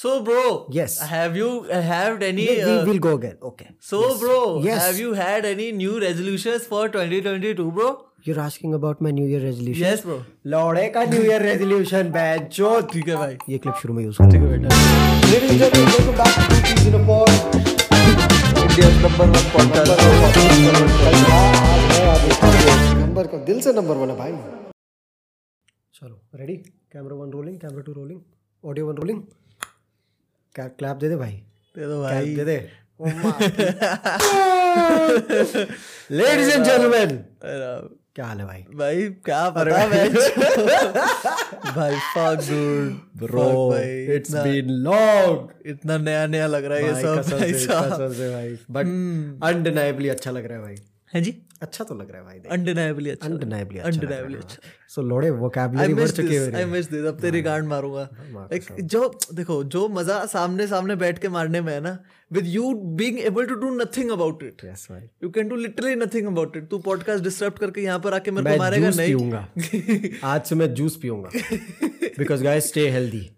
So, bro. Yes. Have you had any? we, uh, we'll go again. Okay. so, yes. bro. Yes. Have you had any new resolutions for 2022, bro? You're asking about my New Year resolution. Yes, bro. लौड़े का new year resolution batch जो ठीक है भाई ये clip शुरू में use कर ठीक है बेटा Ladies and gentlemen, welcome back to in. India's number one podcast. Number का दिल से नंबर वन है भाई चलो ready camera one rolling camera two rolling audio one rolling clap दे दे भाई। दे दो भाई। दे दे। लेडीज़ एंड जेंटलमैन क्या हाल है भाई? भाई क्या पता मैच भाई fuck dude bro it's been long इतना नया नया लग रहा है ये सब भाई साहब। कसम से भाई। बट अनडिनाइबली अच्छा लग रहा है भाई। है जी? अच्छा तो लग रहा है भाई undeniably अच्छा। अनडिनाइबली अच्छा undeniably अच्छा। सो लोड़े I वोकैबुलरी बढ़ चुके. I हैं। Miss अब तेरी गांड मारूँगा। Like, जो देखो जो मज़ा सामने सामने बैठ के मारने में है ना with you being able to do nothing about it yes भाई। You can do literally nothing about it तू पॉडकास्ट डिस्टर्ब करके यहाँ पर आके मेरे को मारेगा नहीं। पीऊँगा। आज से मैं जूस पीऊँगा। बिकॉज़ गाइस स्टे हेल्दी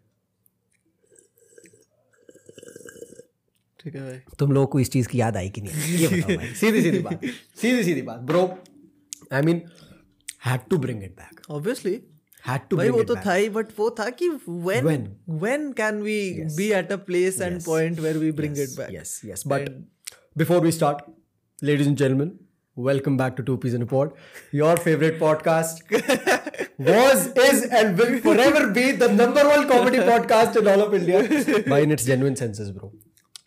ठीक है भाई तुम लोगों को इस चीज़ की याद आई कि नहीं ये बताओ भाई सीधी सीधी बात सीधी सीधी बात bro I mean had to bring it back obviously had to भाई वो तो था ही बट वो था कि when When? when can we be at a place and point where we bring it back Yes, yes. But before we start, ladies and gentlemen, welcome back to Two Peas in a Pod. Your favorite podcast was, is, and will forever be the number one comedy podcast in all of India. By in its genuine senses, bro.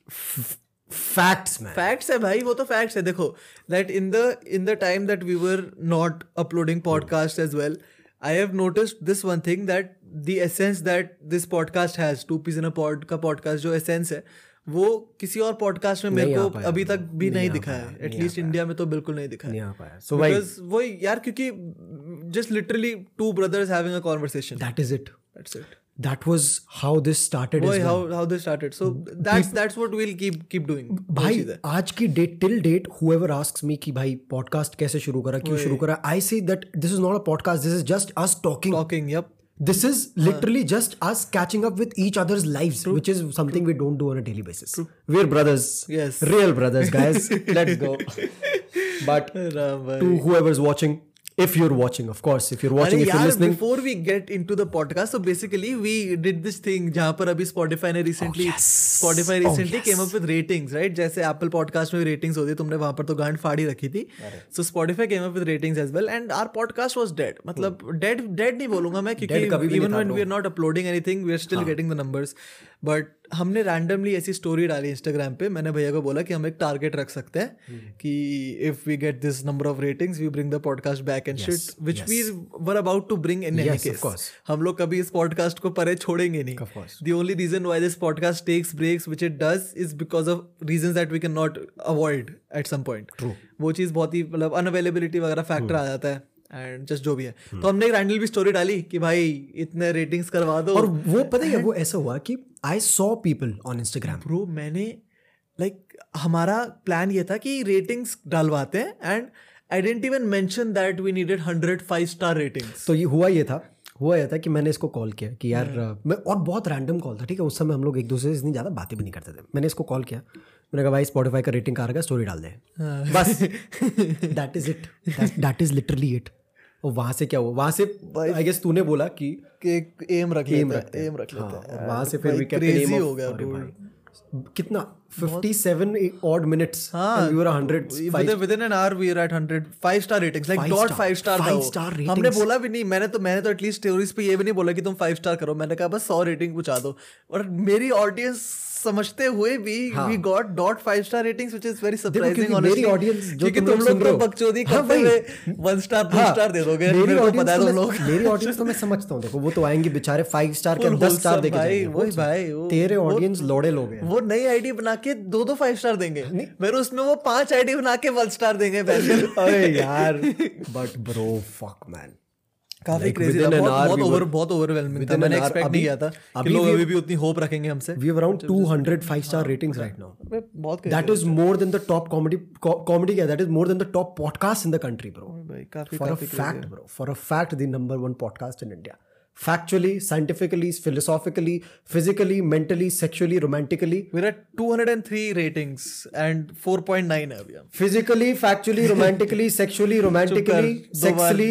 Facts, man. Facts है भाई वो तो facts है। देखो that in the in the time that we were not uploading podcast as well I have noticed this one thing that the essence that this podcast has to piece in a pod का podcast जो essence है वो किसी और podcast में मेरे को अभी तक भी नहीं आ दिखा है एटलीस्ट इंडिया में तो बिल्कुल नहीं दिखा नहीं है So, बिकॉज़ वो यार क्योंकि just literally two brothers having a conversation that is it. That's it that was how this started Boy, well. how, how this started. So that's that's what we'll keep keep doing. Bhai aaj ki date till date whoever asks me ki bhai podcast kaise shuru kara kyun shuru kara? I say that this is not a podcast. This is just us talking. Talking yep. This is literally uh, just us catching up with each other's lives true, which is something true. we don't do on a daily basis. True. we're brothers. Yes. Real brothers guys. Let's go. But to whoever's watching if you're watching, of course, if you're watching, if you're listening, before we get into the podcast so basically we did this thing जहाँ पर अभी Spotify ने recently yes. Spotify Oh, yes. Came up with ratings right जैसे Apple podcast में ratings होती है तुमने वहाँ पर तो गांड फाड़ी रखी थी। So Spotify came up with ratings as well and our podcast was dead मतलब डेड डेड नहीं बोलूँगा मैं Dead क्योंकि भी नहीं इवन था, when bro. We are not uploading anything we are still the हमने रैंडमली ऐसी स्टोरी डाली इंस्टाग्राम पे। मैंने भैया को बोला कि हम एक टारगेट रख सकते हैं कि if we get this number of ratings we bring the podcast back and shit which we were about to bring in any case हम लोग कभी इस पॉडकास्ट को परे छोड़ेंगे नहीं। The only reason why this podcast takes breaks which it does is because of reasons that we cannot avoid at some point True. वो चीज़ बहुत ही मतलब अनअवेलेबिलिटी वगैरह फैक्टर आ जाता है। एंड जस्ट जो भी है। तो हमने एक रैंडल भी स्टोरी डाली कि भाई इतने रेटिंग्स करवा दो। और वो पता है वो ऐसा हुआ कि I saw people on Instagram bro मैंने लाइक like, हमारा प्लान ये था कि रेटिंग्स डालवाते हैं and I didn't even mention that we needed hundred five star ratings तो ये हुआ ये था। हुआ यह था कि मैंने इसको कॉल किया कि यार yeah. मैं और बहुत रैंडम कॉल था ठीक है? उस समय हम लोग एक दूसरे से इतनी ज़्यादा बातें भी नहीं करते थे। मैंने इसको कॉल किया। मैंने कहा भाई स्पॉटिफाई का रेटिंग कहाँ रखा स्टोरी डाल दे। बस। That is it that is literally it और वहाँ से क्या हुआ? वहाँ से आई गेस तूने बोला कि एक एम रख हैं हैं। एम रख हाँ, लेते हैं और वहाँ से फिर crazy of- हो गया कितना? 57 odd minutes हाँ, and we were 100 within within an hour we are at 100 five star ratings like Five dot star, five star five वो। star हमने बोला भी नहीं मैंने तो मैंने तो एटलीस्ट स्टोरीज पे ये भी नहीं बोला कि तुम फाइव स्टार करो। मैंने कहा बस सौ रेटिंग पूछा दो। और मेरी ऑडियंस समझते हुए भी we got dot five star ratings which is very surprising क्योंकि मेरी audience जो क्योंकि तुम लोग तो बकचोदी हाँ, करते। हुए वन स्टार टू हाँ, स्टार दे दोगे मेरी को पता तो लोग। मेरी ऑडियंस तो मैं समझता हूँ। देखो वो तो आएँगे बेचारे फाइव स्टार के Full दस स्टार देके भाई, जाएँगे। वही भाई, तेरे ऑडियंस लोड़े लोग हैं। वो नई आईडी बना के दो दो फाइव स्टार देंगे। मेरे उसमें वो पाँच आईडी बना के वन स्टार देंगे पहले। अरे यार बट ब्रो फक मैन काफ़ी Like, क्रेजी within था बहुत बहुत ओवर बहुत ओवरवेलमिंग था मैंने एक्सपेक्ट नहीं किया था कि लोग अभी भी उतनी होप रखेंगे हमसे we have around 200 five star ratings right now अबे, बहुत crazy that is more than the top comedy comedy क्या that is more than the top podcast in the country bro भाई काफ़ी फॉर अ काफ़ी fact bro for a fact the number one podcast in India factually scientifically philosophically physically mentally sexually romantically we're at 203 ratings and 4.9 है अभी हम physically factually romantically sexually romantically दो बार- sexually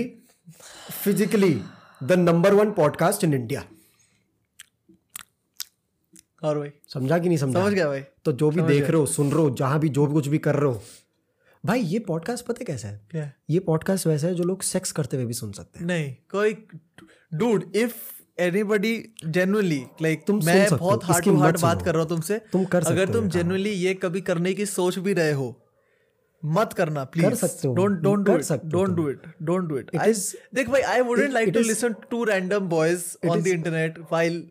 physically the number one podcast in india. और भाई। समझा कि नहीं समझा? समझ गया भाई। तो जो भी देख रहे हो सुन रहे हो जहाँ भी जो भी कुछ भी कर रहे हो। भाई ये पॉडकास्ट पता कैसा है? क्या ये पॉडकास्ट वैसा है जो लोग सेक्स करते हुए भी सुन सकते हैं। नहीं कोई dude if anybody genuinely like तुम मैं बहुत हार्ड टू हार्ट बात कर रहा हूँ तुमसे। तुम कर अगर तुम ये जेन्युइनली ये कभी करने की सोच भी रहे हो मत करना प्लीज़ सकते हो, डोंट डोंट डू हो don't do it don't do it I देख भाई I wouldn't like to listen to random boys on the internet while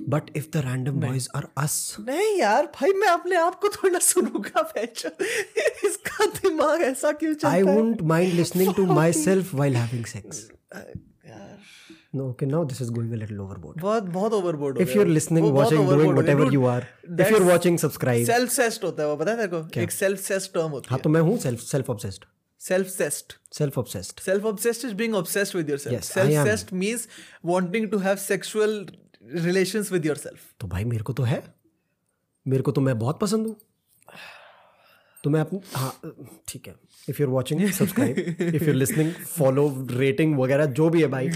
but if the random boys are us नहीं। यार भाई मैं अपने आप को थोड़ा सुनूँगा बेचो इसका दिमाग ऐसा क्यों चलता है? won't mind listening to myself while having sex. No, okay, now this is going a little overboard. बहुत बहुत overboard If you're listening, watching, doing whatever you are, if you're watching, subscribe. Self obsessed होता है वो पता है तेरे को एक सेल्फ सेस्ट टर्म होती हाँ है तो मैं हूँ self self obsessed. Self obsessed Self obsessed. self obsessed is being obsessed with yourself Yes, self obsessed means wanting to have sexual relations with yourself तो भाई मेरे को तो है मेरे को तो मैं बहुत पसंद हूँ तो मैं अपनी हाँ ठीक है। If you're watching subscribe if you're listening follow rating वगैरह जो भी है भाई।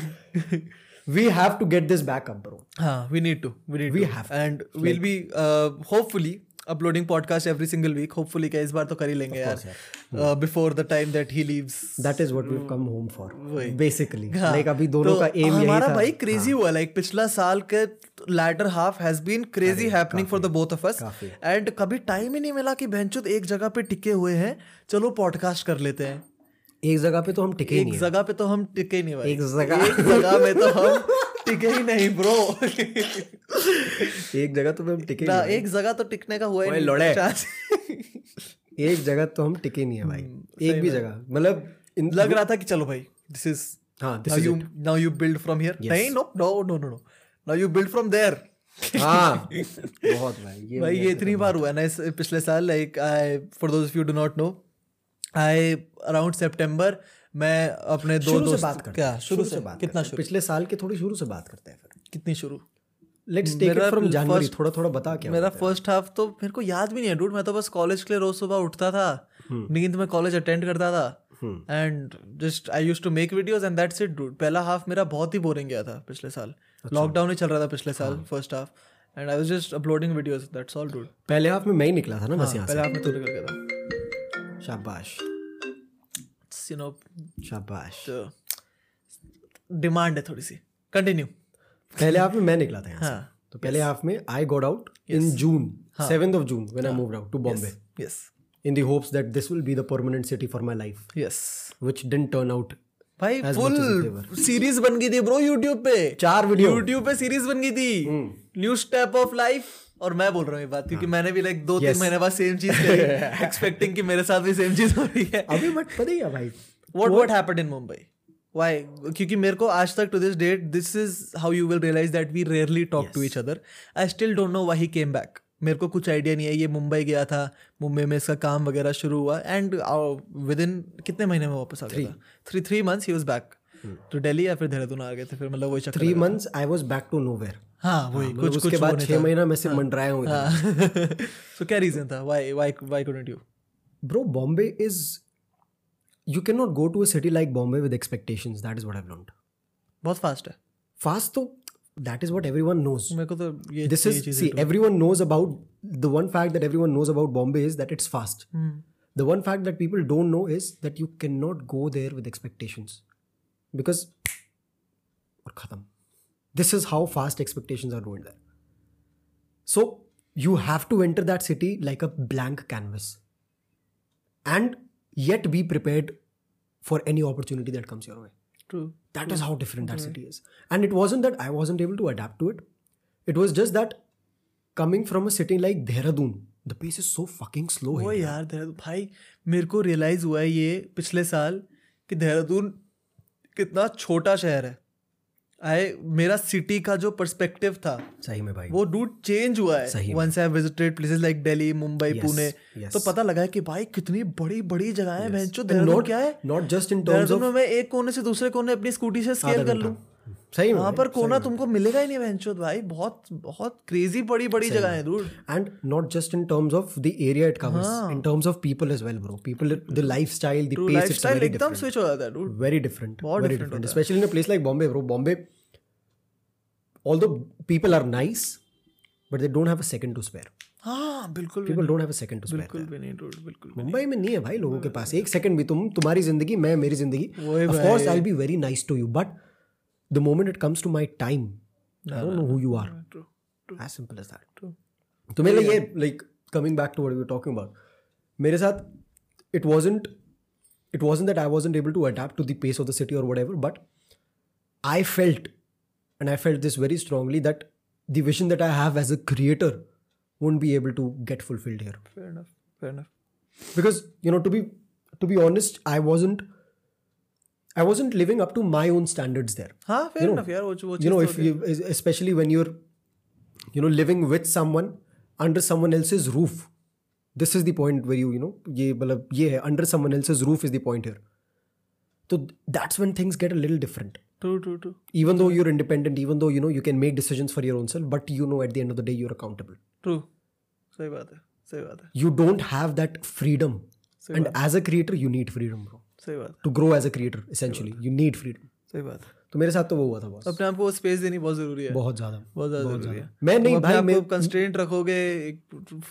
We have to get this back up bro हाँ we need to we need We to. have and we'll be uh, hopefully uploading podcast every single week. Hopefully क्या इस बार तो कर ही लेंगे यार। uh, before the time that he leaves. That is what we come home for वही। Basically हाँ, like अभी दोनों तो का एम यही हमारा था। हाँ। भाई क्रेजी हुआ लाइक पिछला साल के latter half has been crazy happening for the both of us and कभी टाइम ही नहीं मिला कि भैंचुद एक जगह पे टिके हुए हैं। चलो पॉडकास्ट कर लेते हैं। एक जगह पे तो हम टिके एक नहीं जगह पे तो हम टिके नहीं भाई। एक जगह- एक जगह में तो हम टिके ही नहीं ब्रो एक जगह तो हम टिके ना नहीं एक जगह तो टिकने का हुआ ही लोड़े। एक जगह तो हम टिके नहीं है भाई। एक भी जगह। मतलब हम्म, लग रहा था कि चलो भाई दिस इज़ हाँ this you now you build from here नहीं no no no no now you build from there. हाँ बहुत भाई ये भाई ये इतनी बार हुआ ना पिछले साल like I for those you do not know I around सितंबर मैं अपने दो शुरू से दोस्त बात करते क्या शुरू से बात कितना शुरू? पिछले साल के थोड़ी शुरू से बात करते हैं फिर। कितनी शुरू? लेट्स टेक इट फ्रॉम जनवरी थोड़ा थोड़ा बता क्या मेरा फ़र्स्ट हाफ़ तो मेरे को याद भी नहीं है डूड मैं तो बस कॉलेज के लिए रोज सुबह उठता था। हम्म। नींद में कॉलेज अटेंड करता था। And just I use to make videos and that's it dude पहला हाफ़ मेरा बहुत ही बोरिंग गया था पिछले साल। लॉकडाउन ही चल रहा था पिछले साल हाँ। First half and I was just uploading videos that's all dude पहले हाफ़ में मैं ही निकला था ना बस यहाँ पहले हाफ़ में तो निकल गया था। शाबाश। यू नो शाबाश। डिमांड है थोड़ी सी। कंटिन्यू पहले हाफ़ में मैं निकला था यहाँ हाँ। से तो पहले हाफ़ में I got out in June seventh of June when I moved out to Bombay yes in the hopes that this will be the permanent city for my life. Yes which didn't turn out भाई full series बन गई थी bro YouTube पे। चार video YouTube पे series बन गई थी। न्यू स्टेप ऑफ़ लाइफ और मैं बोल रहा हूँ ये बात क्योंकि मैंने भी लाइक दो तीन महीने बाद सेम चीज़ एक्सपेक्टिंग कि मेरे साथ भी सेम चीज़ हो रही है। अभी बट पता ही है भाई। What what happened in Mumbai Why? क्योंकि मेरे को आज तक to this date this is how you will realise that we rarely talk to each other I still don't know why he came back मेरे को कुछ आइडिया नहीं है ये मुंबई गया था मुंबई में इसका काम वगैरह शुरू हुआ एंड विद इन कितने महीने में वापस आ गया थ्री थ्री मंथ्स ही वॉज़ बैक तो दिल्ली या फिर देहरादून आ गए थे फिर मतलब वही three months I was back to no हाँ वही कुछ उसके बाद छह महीना मैं सिर्फ़ मंडराया हूँ हाँ। सो क्या रीजन था? Why why couldn't you bro Bombay is you can not go to a city like Bombay with expectations that is what I learned बहुत फास्ट है। फास्ट तो that is what everyone knows. this is see everyone knows about the one fact that everyone knows about Bombay is that it's fast. The one fact that people don't know is that you cannot go there with expectations because or khatam. This is how fast expectations are ruined there. So you have to enter that city like a blank canvas and yet be prepared for any opportunity that comes your way. True. That is how different that city is. And it wasn't that I wasn't able to adapt to it. It was just that coming from a city like Dehradun, the pace is so fucking slow oh yaar यार देहरादून भाई मेरे को realise हुआ है ये पिछले साल कि देहरादून कितना छोटा शहर है आई मेरा सिटी का जो पर्सपेक्टिव था सही में भाई। वो डूड चेंज हुआ है। सही once I visited places like Delhi Mumbai Pune तो पता लगा है कि भाई कितनी बड़ी बड़ी जगह है yes. क्या है? Not just in terms of में एक कोने से दूसरे कोने अपनी स्कूटी से स्केल कर लूँ। सही वहाँ पर कोना तुमको मिलेगा ही नहीं भैंसोद भाई। बहुत बहुत क्रेजी बड़ी बड़ी जगह है दूर। And not just in terms of the area it covers in terms of people is well bro people the life style एकदम स्विच हो जाता है very different very different specially in place like Bombay Bombay all the people are nice but they don't have second to spare बिल्कुल बिल्कुल में नहीं है भाई लोगों के पास। एक सेकंड भी तुम तुम्हारी ज़िंदगी मैं मेरी ज़िंदगी। Very nice to you but the moment it comes to my time i don't know who you are true as simple as that true तो मेरे लिए ये like coming back to what we talking about मेरे साथ it wasn't it wasn't that I wasn't able to adapt to the pace of the city और whatever but I felt and I felt this very strongly that the vision that I have as a creator won't be able to get fulfilled here fair enough fair enough because you know to be to be honest i wasn't i wasn't living up to my own standards there हाँ fair enough यार वो वो you know if you especially when you're you know living with someone under someone else's roof this is the point where you you know ये मतलब ये है under someone else's roof is the point here so that's when things get a little different true true true even though you're independent even though you know you can make decisions for your own self but you know at the end of the day you're accountable true सही बात है सही बात है you don't have that freedom and as a creator you need freedom bro सही बात। To grow as a creator essentially. you need freedom. सही बात। तो मेरे साथ तो वो हुआ था बॉस अपने आप को स्पेस देनी बहुत ज़रूरी है। बहुत ज़्यादा। बहुत ज़्यादा ज़रूरी है। मैं नहीं भाई मैं कंस्ट्रेंट रखोगे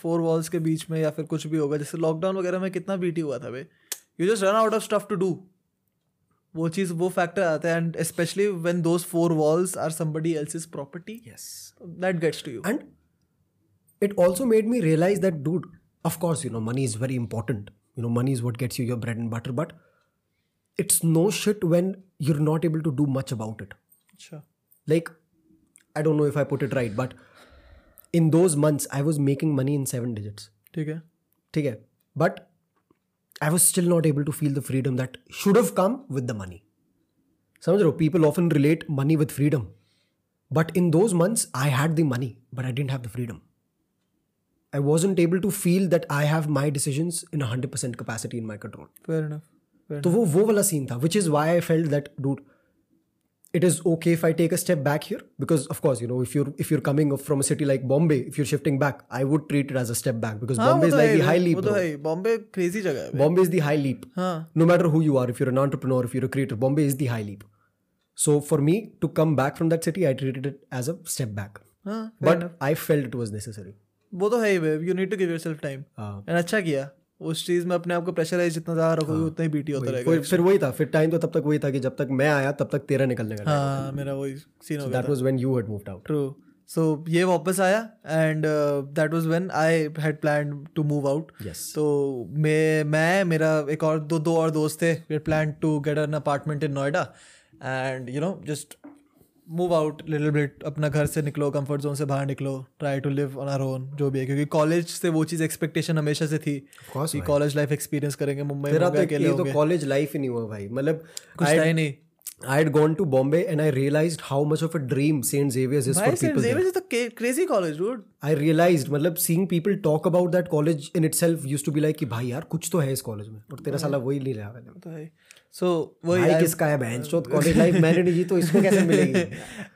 फोर वॉल्स के बीच में या फिर कुछ भी होगा। जैसे लॉकडाउन वगैरह में कितना बीटी हुआ था बे you just run out of stuff to do वो चीज़ वो फैक्टर आता है। And specially when those four walls are somebody else's property yes. That gets to you and it also made me realize that dude of course you know money is very important. You know money is what gets you your bread and butter but it's no shit when you're not able to do much about it. Sure. Like, I don't know if I put it right, but in those months, I was making money in seven digits. Okay. Okay. But I was still not able to feel the freedom that should have come with the money. Samajro, people often relate money with freedom. But in those months, I had the money, but I didn't have the freedom. I wasn't able to feel that I have my decisions in 100% capacity in my control. Fair enough. तो वो वो वाला scene था which is why i felt that dude it is okay if i take a step back here because of course you know if you're if you're coming from a city like bombay if you're shifting back i would treat it as a step back because bombay is like the high leap हाँ, वो तो bro. है Bombay crazy जगह है bombay is the high leap हाँ no matter who you are if you're an entrepreneur if you're a creator bombay is the high leap so for me to come back from that city i treated it as a step back हाँ but i felt it was necessary वो तो है ही you need to give yourself time हाँ and अच्छा किया उस चीज़ में अपने आप को प्रेशराइज जितना ज़्यादा रखोगे उतना ही बीटी होता रहेगा। फिर वही था फिर टाइम तो तब तक वही था कि जब तक मैं आया तब तक तेरा निकलने का हाँ मेरा वही सीन हो गया that was when you had moved out true so ये वापस आया and that was when I had plan to move out तो मैं मैं मेरा एक और दो दो और दोस्त थे। We plan to get an apartment in Noida and you know just move out little bit अपना घर से निकलो कंफर्ट जोन से बाहर निकलो try to live on our own जो भी है क्योंकि कॉलेज से वो चीज़ एक्सपेक्टेशन हमेशा से थी कि कॉलेज लाइफ एक्सपीरियंस करेंगे मुंबई में तेरा तो ये तो कॉलेज लाइफ ही नहीं हुआ भाई मतलब कुछ ही नहीं I had gone to Bombay and I realized how much of a dream St. Xavier's is for भाई people. there. Saint is the crazy college dude I realized मतलब seeing people talk about that college in itself used to be like कि भाई यार कुछ तो है इस college में और तेरा साला वही नहीं रहा मैंने तो है सो वही भाई किसका है बहन? चोत कॉलेज लाइफ मैंने नहीं जी तो इसको कैसे मिलेगी?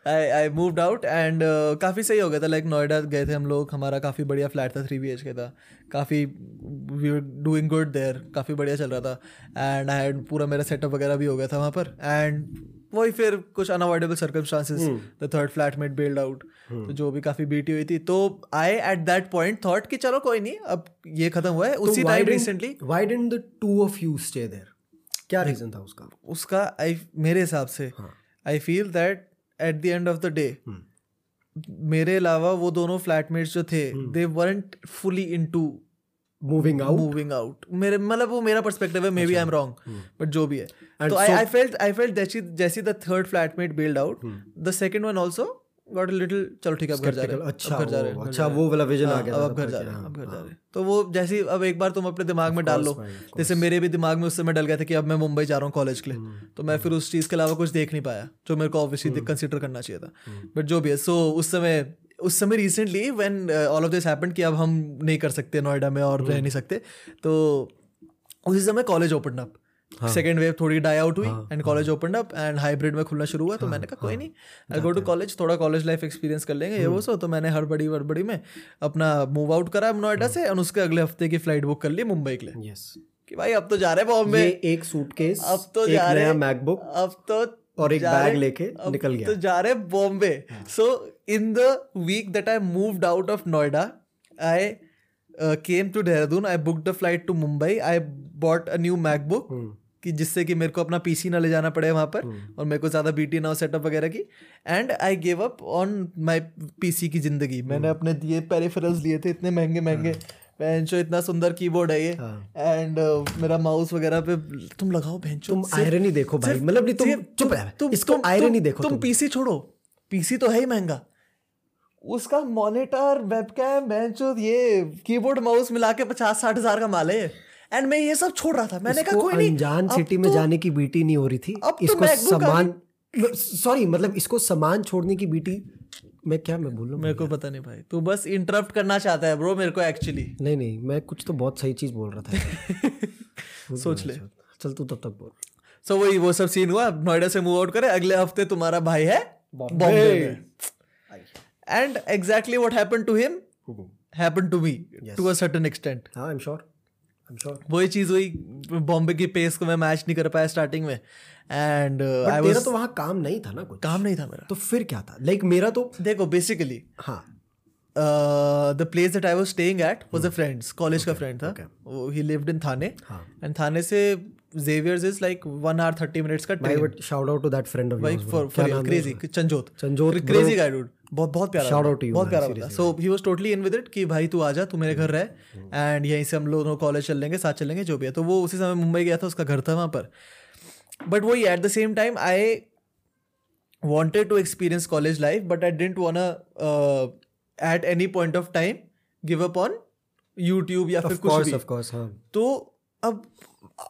I I moved out and काफ़ी सही हो गया था लाइक नोएडा गए थे हम लोग हमारा काफ़ी बढ़िया फ्लैट था थ्री बी एच के था। काफ़ी we were doing good there काफ़ी बढ़िया चल रहा था। एंड आई हैड पूरा मेरा सेटअप वगैरह भी हो गया था वहाँ पर। एंड वही फिर कुछ unavoidable circumstances the third flatmate bailed out तो जो भी काफ़ी बीटी हुई थी। तो I at that point thought कि चलो कोई नहीं अब ये खत्म हुआ है उसी time recently why didn't the two of you stay there? क्या रीजन था उसका? उसका आई मेरे हिसाब से I feel that at the end of the day मेरे अलावा वो दोनों फ्लैटमेट्स जो थे they weren't fully into moving out moving out मेरे मतलब वो मेरा पर्सपेक्टिव है maybe I am wrong but जो भी है। तो I I felt I felt जैसी जैसी the third flatmate bailed out the second one also got little चलो ठीक है अब घर जा रहे हैं। अच्छा घर जा रहे हैं। अच्छा वो वाला विजन आ गया अब था अब घर जा रहे हैं हाँ, अब घर जा हाँ। रहे हैं। तो वो जैसी अब एक बार तुम अपने दिमाग में डाल। लो जैसे मेरे भी दिमाग में उस समय डल गया था कि अब मैं मुंबई जा रहा हूँ कॉलेज के लिए। हम्म। तो मैं फिर उस चीज़ के अलावा कुछ देख नहीं पाया जो मेरे को ऑब्वियसली कंसिडर करना चाहिए था। हम्म। बट जो भी है सो उस समय उस समय recently when all of this happened कि अब हम नहीं कर सकते नोएडा में और हम्म। रह नहीं सकते तो उसी समय college open up second wave थोड़ी डाई आउट हुई and college open up and hybrid में खुलना शुरू हुआ तो मैंने कहा कोई नहीं आई गो टू कॉलेज थोड़ा कॉलेज लाइफ एक्सपीरियंस कर लेंगे ये वो सो। तो मैंने हड़बड़ी वड़बड़ी में अपना मूव आउट करा नोएडा से और उसके अगले हफ़्ते की फ़्लाइट बुक कर ली मुंबई के लिए। यस कि भाई अब तो जा रहे हैं बॉम्बे एक सूटकेस अब तो जा रहे हैं मैकबुक अब तो और एक बैग लेके निकल गया। तो जा रहे Bombay so in the week that I moved out of Noida I came to Dehradun I book the flight to Mumbai I bought a new MacBook. कि जिससे कि मेरे को अपना पीसी ना ले जाना पड़े वहाँ पर hmm. और मेरे को ज़्यादा बीटी ना हो सेटअप वगैरह की। And I give up on my PC की ज़िंदगी। Hmm. मैंने अपने ये पेरिफेरल्स लिए थे इतने महँगे महँगे। बेंचो इतना सुंदर कीबोर्ड है ये। एंड uh, मेरा माउस वगैरह पे तुम लगाओ बेंचो तुम आयरनी देखो भाई। मतलब नहीं तुम चुप रह। इसको आयरनी देखो तुम पीसी छोड़ो। पीसी तो है ही महँगा। उसका मॉनिटर वेबकैम बेंचो ये कीबोर्ड माउस मिला के पचास साठ हज़ार का माल है। एंड मैं ये सब छोड़ रहा था। मैंने कहा कोई नहीं अनजान सिटी में तो- जाने की बीटी नहीं हो रही थी। अब तो इसको सामान सॉरी मतलब इसको सामान छोड़ने की बीटी मैं क्या मैं बोल रहा मेरे को पता नहीं भाई। तू बस इंटरप्ट करना चाहता है ब्रो मेरे को एक्चुअली नहीं नहीं मैं कुछ तो बहुत सही चीज़ बोल रहा था। सोच ले। चल तू तब तक बोल। सो वही वो सब सीन हुआ। नोएडा से मूव आउट करे। अगले हफ़्ते तुम्हारा भाई है Bombay and exactly what happened to him happened to me to a certain extent हाँ I am sure I am sure वही चीज़ हुई बॉम्बे की पेस को मैं मैच नहीं कर पाया स्टार्टिंग में। एंड आई तेरा वाज तो वहाँ काम नहीं था ना कुछ। काम नहीं था मेरा। तो फिर क्या था? लाइक like, मेरा तो देखो बेसिकली हाँ। The place that I was staying at was a friend's college का फ्रेंड था ही लिव्ड इन थाने हाँ। एंड थाने से Xavier's is like one hour thirty minutes का but shout out to that friend of like for for real, crazy. Chanjot Chanjot, crazy guy dude. बहुत बहुत प्यारा बंदा, you, बहुत प्यारा बंदा so he. Was totally in with it कि भाई तू आजा तू मेरे घर रह। एंड यहीं से हम लोग कॉलेज चल लेंगे साथ चलेंगे जो भी है। तो वो उसी समय मुंबई गया था उसका घर था वहाँ पर। बट वही at the same time I to experience college life but i didn't wanna uh, at any point of time give up on YouTube या फिर ऑफ़ कुछ भी। ऑफ़ कोर्स हाँ। तो अब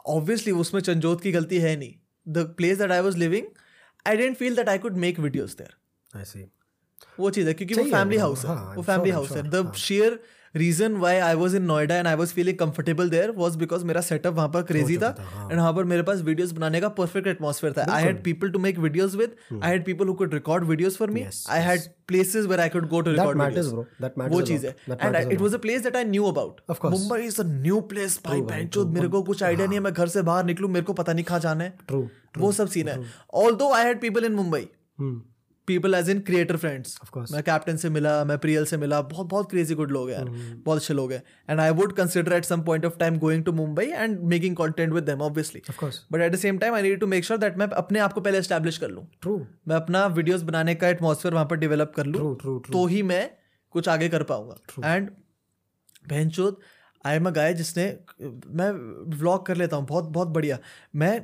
ऑब्वियसली उसमें चंजोत की गलती है नहीं। The place that I was living I didn't feel that I could make videos there ऐसे वो चीज़ है क्योंकि वो फैमिली हाउस है हाँ, वो फैमिली हाउस है। The sheer reason why I was in Noida and I was feeling comfortable there was because मेरा सेटअप वहाँ पर क्रेजी था हाँ। एंड वहाँ पर मेरे पास वीडियोस बनाने का परफेक्ट एटमॉस्फेयर था। I had people to make videos with I had people who could record videos for me I had places where I could go to record वो चीज़ है। And it was a place that I knew about Mumbai is a new place भाई बेंचो मेरे को कुछ idea नहीं है मैं घर से बाहर निकलूं मेरे को पता नहीं कहाँ जाना है। वो सब सीन है। Although I had people in Mumbai people as in creator friends मैं कैप्टन से मिला मैं प्रियल से मिला बहुत बहुत क्रेजी गुड लोग हैं यार हम्म। बहुत अच्छे लोग हैं। And I would consider at some point of time going to Mumbai and making content with them obviously but at the same time I need to make sure that मैं अपने आप को पहले एस्टैब्लिश कर लूँ। ट्रू मैं अपना videos बनाने का एटमॉस्फेयर वहाँ पर डेवलप कर लूँ तो ही मैं कुछ आगे कर पाऊँगा। एंड बहनचोद आई एम अ गाय जिसने मैं व्लॉग कर लेता हूँ बहुत बहुत बढ़िया। मैं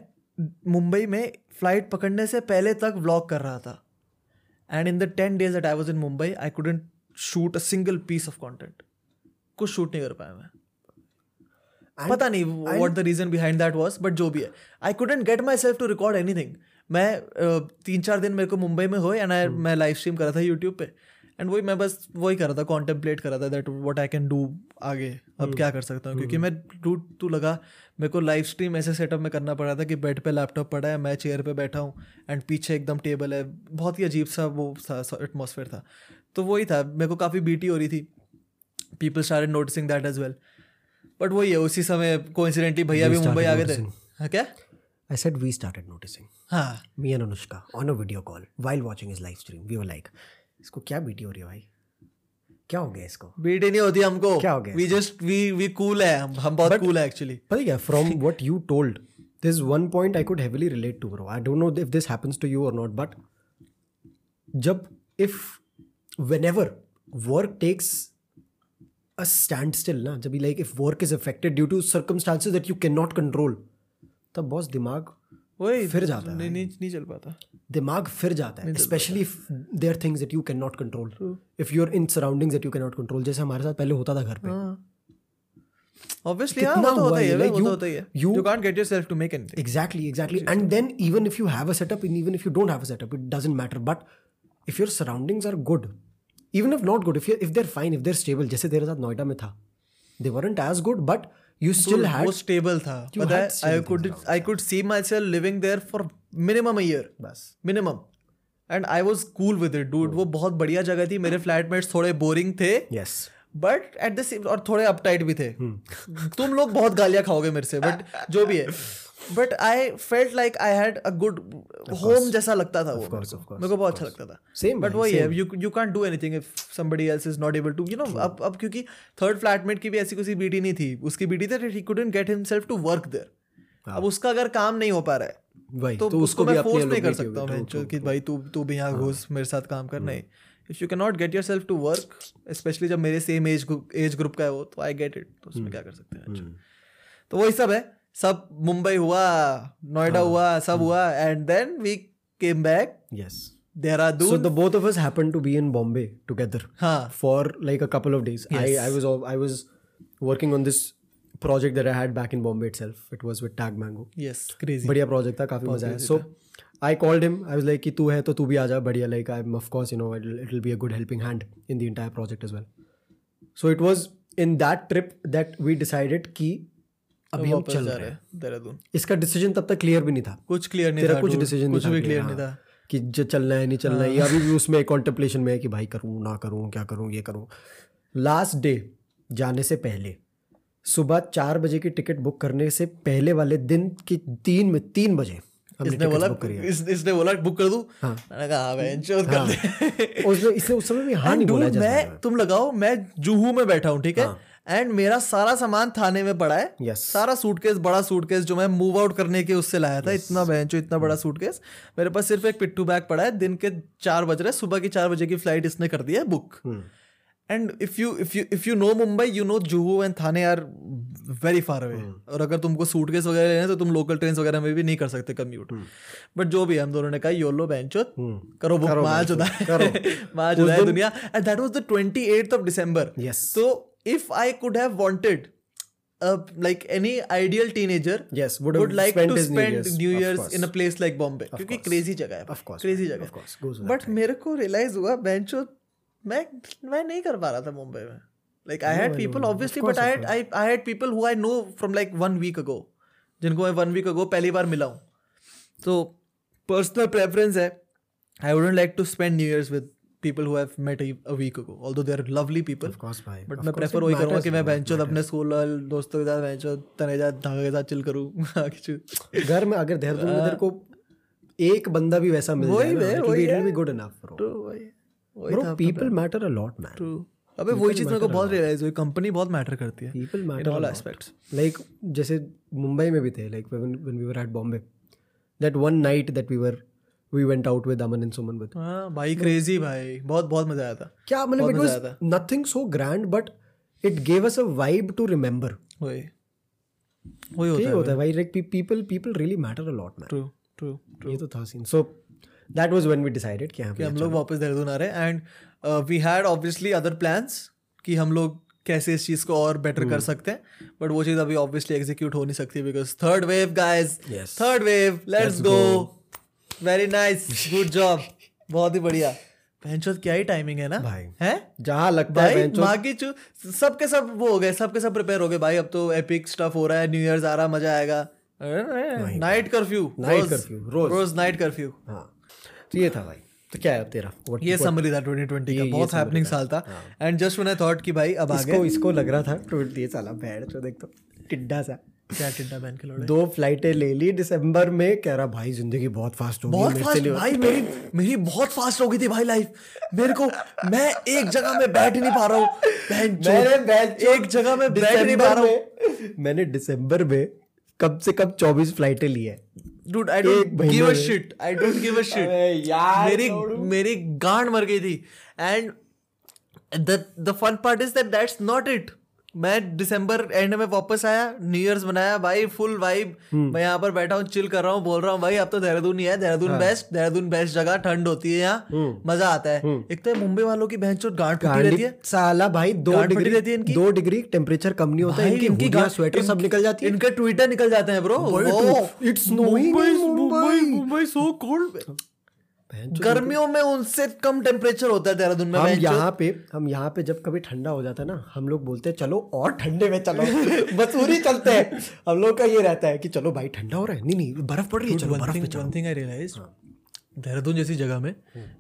मुंबई में फ़्लाइट पकड़ने से पहले तक व्लॉग कर रहा था। And in the ten days at I was in Mumbai I couldn't shoot a single piece of content कुछ शूट नहीं कर पाया मैं। पता नहीं what the reason behind that was but जो भी है। I couldn't get myself to record anything मैं uh, तीन चार दिन मेरे को मुंबई में हुए एंड आई मैं लाइव स्ट्रीम करा था यूट्यूब पे। एंड वही मैं बस वही कर रहा था कॉन्टेम्पलेट कर रहा था that what I can do आगे अब क्या कर सकता हूँ? क्योंकि मैं टू टू लगा मेरे को लाइव स्ट्रीम ऐसे सेटअप में करना पड़ा था कि बेड पे लैपटॉप पड़ा है मैं चेयर पे बैठा हूँ एंड पीछे एकदम टेबल है। बहुत ही अजीब सा वो था एटमोसफेयर था। तो वही था मेरे को काफ़ी बीटी हो रही थी। People started noticing that as well but वही है उसी समय कोइंसिडेंटली भैया भी मुंबई आ गए थे। हाँ क्या? I said we started noticing. हाँ। Me and Anushka on a video call while watching his live stream. We were like, इसको क्या बीटी हो रही है भाई? क्या हो गया इसको? बीटी नहीं होती हमको। क्या हो गया we just we we cool है हम। हम बहुत कूल है एक्चुअली पता क्या? From what you told this one point I could heavily relate to bro I don't know if this happens to you और नॉट बट जब if when work takes a standstill ना जब like if work is affected due to circumstances that you can not control तब boss दिमाग वही फिर जाता नहीं, नहीं नहीं चल पाता। दिमाग फिर जाता है specially there things that you can not control if you are in surroundings that you can not control जैसे हमारे साथ पहले होता था घर पे। हाँ। ऑब्वियसली हाँ होता होता है you you can't get yourself to make anything exactly exactly and then even if you have a setup and even if you don't have a setup it doesn't matter but if your surroundings are good even if not good if if they are fine if they are stable जैसे तेरे साथ नोएडा में था they weren't as good but You still had वो stable था पता है I could I could see myself living there for minimum a year बस minimum and I was cool with it dude वो बहुत बढ़िया जगह थी मेरे फ्लैटमेट्स थोड़े बोरिंग थे yes but at the same और थोड़े अपटाइट भी थे hmm. तुम लोग बहुत गालियाँ खाओगे मेरे से बट जो भी है but I felt like I had a good home जैसा लगता था वो मेरे course, को course, मेरे को बहुत अच्छा लगता था। Same, बट वही है you you can do anything if somebody else is not able to you know अब अब क्योंकि थर्ड फ्लैटमेट की भी ऐसी कोई बीटी नहीं थी। उसकी बीटी थी ही couldn't get himself to work there अब उसका अगर काम नहीं हो पा रहा है वही तो, तो उसको मैं फोर्स नहीं कर सकता हूँ कि भाई तू तू भी यहाँ घुस मेरे साथ काम कर। नहीं। If you can not get yourself to work specially जब मेरे सेम एज एज ग्रुप का है वो तो आई गेट इट तो उसमें क्या कर सकते हैं? अच्छा। तो वही सब है। सब मुंबई हुआ नोएडा हुआ सब हुआ and then we came back yes. So Dehradun the both of us happened to be in bombay together हाँ। for like a couple of days. I i was al- i was working on this project that i had back in bombay itself. It was with tag mango. Yes crazy बढ़िया project था काफ़ी मज़ा आया so I called him I was like कि तू है तो तू भी आ जा बढ़िया like I am of course you know it will be a good helping hand in the entire project as well so it was in that trip that we decided कि अभी हम चल रहे हैं। हैं देहरादून। इसका डिसीज़न तब तक क्लियर भी नहीं था। कुछ क्लियर नहीं था कुछ डिसीज़न कुछ भी क्लियर नहीं था। हाँ, कि जो चलना है नहीं चलना है। या अभी भी उसमें कॉन्टेम्पलेशन में है कि भाई करूँ ना करूँ क्या करूँ ये करूँ। लास्ट डे जाने से पहले सुबह चार बजे की टिकट बुक करने से पहले वाले दिन की तीन में तीन बजे इसने बोला इस, इसने बोला बुक कर दूँ? मैंने कहा हाँ दे। उसने इसने उस समय भी हाँ नहीं बोला मैं तुम लगाओ मैं जुहू में बैठा हूँ ठीक है। एंड मेरा सारा सामान थाने में पड़ा है। Yes. सारा सूटकेस बड़ा सूटकेस जो मैं मूव आउट करने के उससे लाया था। इतना बेंचो इतना बड़ा सूटकेस मेरे पास सिर्फ़ एक पिट्टू बैग पड़ा है। दिन के चार बज रहे सुबह की चार बजे की फ़्लाइट इसने कर दी है book. And if you if you if you know Mumbai you know Juhu and Thane are very far away. और अगर तुमको सूटकेस वगैरह लेना है तो तुम लोकल ट्रेन वगैरह में भी नहीं कर सकते कम्यूट बट जो भी है, हम दोनों ने कहा योलो बेंचो करो बुक करो। मार चुदा है दुनिया। And that was the 28th of December Yes. so if i could have wanted uh, like any ideal teenager Yes, would have would like spent to his New spend Year's, New of Year's course. in a place like Bombay क्योंकि crazy जगह है Of course, crazy man, जगह of course, goes without but मेरे को realise हुआ बेंचो मैं मैं नहीं कर पा रहा था मुंबई में like I had people obviously but I had I I had people who I know from like one week ago जिनको मैं वन वीक अगो पहली बार मिला हूँ तो पर्सनल प्रेफरेंस है I wouldn't like to spend new years with People who I've met a, a week ago although they are lovely people Of course, but of मैं prefer वही करूँगा कि मैं बेंचो अपने स्कूल वाले दोस्तों के साथ बेंचो तनेजा धागा के साथ चिल करूँ। घर में अगर देहरादून में तेरे को एक बंदा भी वैसा मिल जाए वही है। Be good enough bro bro people matter a lot man true अबे वही चीज़ मेरे को बहुत रियलाइज़ हुई कंपनी बहुत मैटर करती है। People matter all aspects like जैसे मुंबई में भी थे like when we were at Bombay that one night that we were we went out with Aman and Suman with हाँ भाई क्रेजी भाई। बहुत बहुत मज़ा आया था। क्या मतलब it was nothing so grand but it gave us a vibe to remember वही। वही होता है होता है भाई। Like people people really matter a lot man true true ये तो था scene so that was when we decided कि हाँ कि हम लोग वापस देहरादून आ रहे हैं and we had obviously other plans कि हम लोग कैसे इस चीज़ को और बेटर कर सकते हैं बट वो चीज़ अभी ऑब्वियसली एग्जीक्यूट हो नहीं सकती because third wave guys Yes. Third wave let's go very nice good job बहुत ही बढ़िया। पहनचोद क्या ही टाइमिंग है ना? भाई। है? जहाँ लगता है भाई माँ की चू सब के सब वो हो गए सब के सब प्रिपेयर हो गए। भाई अब तो एपिक स्टफ़ हो रहा है। न्यू ईयर्स आ रहा मज़ा आएगा। नाइट कर्फ्यू Night curfew, रोज। रोज। नाइट कर्फ्यू हाँ। तो ये था भाई। तो क्या है तेरा? What- ये समरी था 2020 का। बहुत हैपनिंग साल था। And just when I thought कि भाई अब आगे इसको इसको लग रहा था ट्वेंटी ये साला बैठ जो देख तो। टिड्डा सा। क्या टिड्डा दो फ्लाइटें ले ली दिसंबर में। कह रहा भाई ज़िंदगी बहुत फास्ट हो गई बहुत फास्ट भाई मेरी मेरी बहुत फास्ट हो गई थी भाई लाइफ मेरे को मैं एक जगह में बैठ नहीं पा रहा हूँ। मैंने एक जगह में बैठ नहीं पा रहा हूँ। मैंने दिसंबर में कम से कम चौबीस फ्लाइटें ली है। Dude I don't give a. Shit I don't give a shit यार, मेरी मेरी गांड मर गई थी। And the the fun part is that that's not it मैं दिसंबर एंड में वापस आया न्यू ईयर्स बनाया भाई फुल वाइब मैं यहाँ पर बैठा हूँ चिल कर रहा हूँ बोल रहा हूँ भाई अब तो देहरादून ही है देहरादून हाँ। बेस्ट देहरादून बेस्ट जगह ठंड होती है यहाँ मज़ा आता है। एक तो मुंबई वालों की बहन चोट गांठ फटी रहती है। साला भाई दो डिग्री रहती है इनकी। दो डिग्री टेम्परेचर कम नहीं होता है इनकी इनकी स्वेटर सब निकल जाती है। इनके ट्विटर निकल जाते हैं bro It's snowing in Mumbai so cold गर्मियों में उनसे कम टेम्परेचर होता है देहरादून में हम यहाँ पे हम यहाँ पे जब कभी ठंडा हो जाता है ना हम लोग बोलते हैं चलो और ठंडे में चलो। मसूरी चलते हैं। हम लोग का ये रहता है कि चलो भाई ठंडा हो रहा है। नहीं नहीं बर्फ़ पड़ रही है चलो बर्फ़ पे चलो। थिंग आई रियलाइज़ देहरादून जैसी जगह में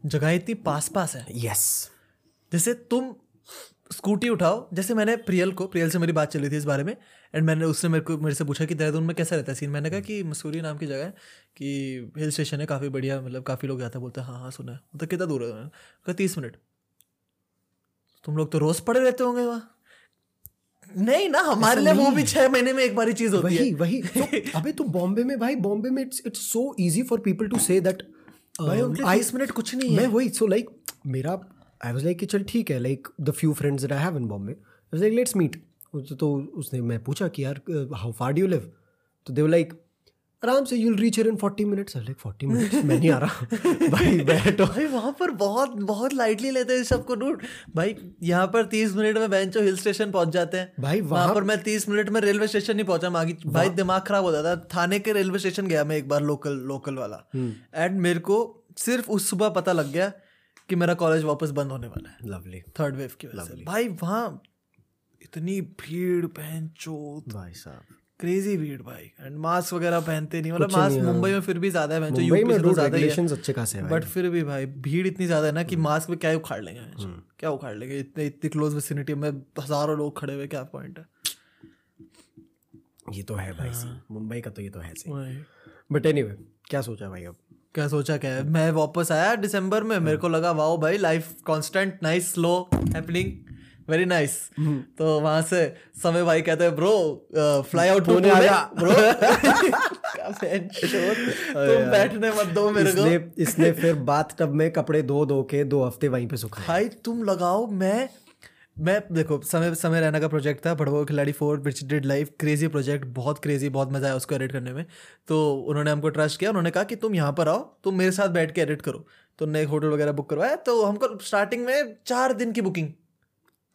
जगह इतनी पास पास है। यस जैसे तुम स्कूटी उठाओ जैसे मैंने प्रियल को प्रियल से मेरी बात चली थी इस बारे में एंड मैंने उसने मेरे को मेरे से पूछा कि देहरादून में कैसा रहता है सीन मैंने कहा कि मसूरी नाम की जगह है। कि हिल स्टेशन है काफ़ी बढ़िया मतलब काफ़ी लोग जाते हैं बोलते हैं हाँ हाँ सुना है। मतलब कितना दूर है? कहा तीस मिनट। तुम लोग तो रोज पड़े रहते होंगे वहाँ। नहीं ना हमारे लिए वो भी छह महीने में एक बारी चीज़ होती वही, है। वही। वही तो अबे तो बॉम्बे में भाई बॉम्बे में it's it's so easy for people to say that तीस मिनट कुछ नहीं मैं वही सो लाइक मेरा आई वाज लाइक कि चल ठीक है like the few friends that I have in Bombay I was like let's meet तो उसने मैं पूछा कि यार how far do you live तो दे लाइक आराम से you'll reach in 40 minutes like 40 minutes मैं नहीं आ रहा। भाई बैठो। भाई वहाँ पर बहुत बहुत लाइटली लेते हैं सबको डूड भाई यहाँ पर तीस मिनट में बेंचो हिल स्टेशन पहुँच जाते हैं। भाई वहाँ वहाँ पर मैं तीस मिनट में रेलवे स्टेशन नहीं पहुँचा मांगी भाई दिमाग खराब हो जाता थाने के रेलवे स्टेशन गया मैं एक बार लोकल लोकल वाला। एंड मेरे को सिर्फ़ उस सुबह पता लग गया कि मेरा कॉलेज वापस बंद होने वाला है। लवली थर्ड वेव की वजह से। भाई वहाँ इतनी भीड़ पहन चोत भाई साहब। क्रेजी भीड़ भाई। एंड मास्क वगैरह पहनते नहीं मतलब मास्क हाँ। मुंबई में फिर भी ज़्यादा है बेंचो मुंबई यूपी में तो ज़्यादा ही है। अच्छे खासे हैं बट फिर भी भाई भीड़ इतनी ज़्यादा है ना कि मास्क में क्या उखाड़ लेंगे क्या उखाड़ लेंगे? इतने इतनी क्लोज विसिनिटी में हज़ारों लोग खड़े हुए क्या पॉइंट है? ये तो है भाई सी मुंबई का तो ये तो है सी बट एनीवे क्या सोचा भाई अब? क्या सोचा क्या है? मैं वापस आया दिसंबर में मेरे को लगा वाओ भाई life constant nice slow happening very nice तो वहाँ से समय भाई कहते हैं ब्रो फ्लाई आउट पुणे आ जा। ब्रो। तुम बैठने मत दो मेरे को। इसने इसने फिर बाथ टब में कपड़े धो धो के दो हफ़्ते वहीं पे सुखाए। भाई तुम लगाओ मैं मैं देखो समय समय रहना का प्रोजेक्ट था भड़वा खिलाड़ी for which did live crazy project बहुत क्रेजी बहुत मज़ा आया उसको एडिट करने में। तो उन्होंने हमको ट्रस्ट किया उन्होंने कहा कि तुम यहाँ पर आओ तुम मेरे साथ बैठ के एडिट करो। तो एक होटल वगैरह बुक करवाया तो हमको स्टार्टिंग में चार दिन की बुकिंग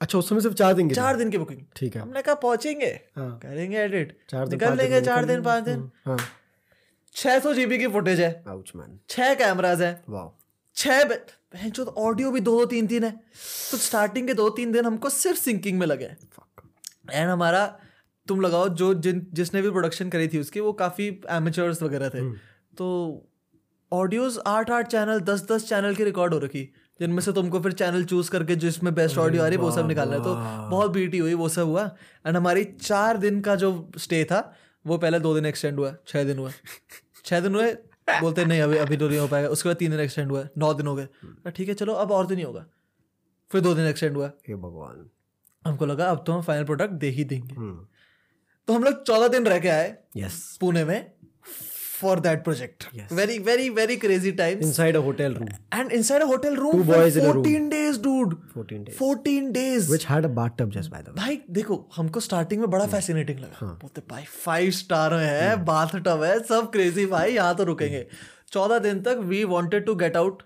अच्छा उस समय सिर्फ़ चार दिन के चार दिन की बुकिंग ठीक है। हमने कहा पहुँचेंगे? हाँ। करेंगे एडिट चार दिन निकल लेंगे चार दिन पाँच दिन। हाँ। छह सौ जीबी की फुटेज है। छह कैमराज है। छह ऑडियो भी दो दो तीन तीन है। तो स्टार्टिंग के दो तीन दिन हमको सिर्फ़ सिंकिंग में लगे एंड हमारा तुम लगाओ जो जिन जिसने भी प्रोडक्शन करी थी उसकी वो काफ़ी एमेचर्स वगैरह थे। तो ऑडियोज आठ आठ चैनल दस दस चैनल की रिकॉर्ड हो रखी। जिनमें से तुमको फिर चैनल चूज़ करके जिसमें बेस्ट ऑडियो आ रही है वो सब निकालना है। तो बहुत बीटी हुई वो सब हुआ। एंड हमारी चार दिन का जो स्टे था वो पहले दो दिन एक्सटेंड हुआ छः दिन हुआ। छः दिन हुए बोलते नहीं अभी अभी तो नहीं हो पाएगा। उसके बाद तीन दिन एक्सटेंड हुआ नौ दिन हो गए। ठीक है चलो अब और दिन ही होगा। फिर दो दिन एक्सटेंड हुआ। हे भगवान। हमको लगा अब तो हम फाइनल प्रोडक्ट दे ही देंगे। हम्म। तो हम लोग चौदह दिन रह के आए यस पुणे में। For that project very very very crazy times inside a hotel room and inside a hotel room Two for boys in a room. days dude. 14 days. 14 days. Which had a bathtub just by the way. भाई देखो हमको starting में बड़ा fascinating लगा। हाँ। बोलते भाई five star है बाथ है सब क्रेजी भाई यहाँ तो रुकेंगे। चौदह दिन तक we wanted to get out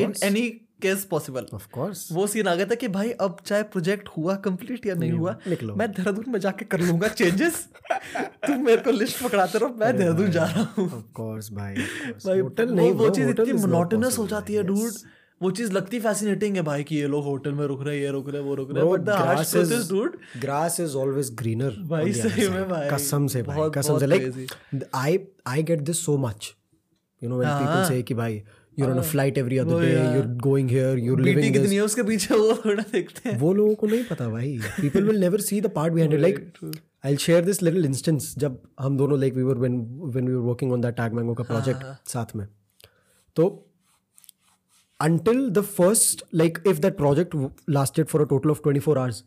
in any case possible of course. वो सीन आ गया था कि भाई अब चाहे प्रोजेक्ट हुआ कंप्लीट या नहीं हुआ। मैं देहरादून में जाके कर लूँगा चेंजेस तुम मेरे को लिस्ट पकड़ाते रहो मैं देहरादून जा रहा हूँ। of course भाई भाई होटल नहीं वो चीज़ इतनी मोनोटोनस हो जाती है डूड वो चीज़ लगती फैसिनेटिंग है भाई कि ये लोग होटल में रुक रहे हैं ये रुक रहे हैं वो रुक रहे हैं। But the harsh grass truth is is dude grass is always greener भाई, सही में भाई, कसम से भाई कसम से। crazy. I I get this so much you know when people हाँ। कि भाई you're on a flight every other day यार। you're going here you're BT living कितनी this है उसके पीछे वो थोड़ा देखते हैं वो लोगों को नहीं पता भाई people will never see the part behind it like I'll share this little instance जब हम दोनों like we were when when we were working on that tag mango का हाँ, project साथ में तो until the first like if that project lasted for a total of 24 hours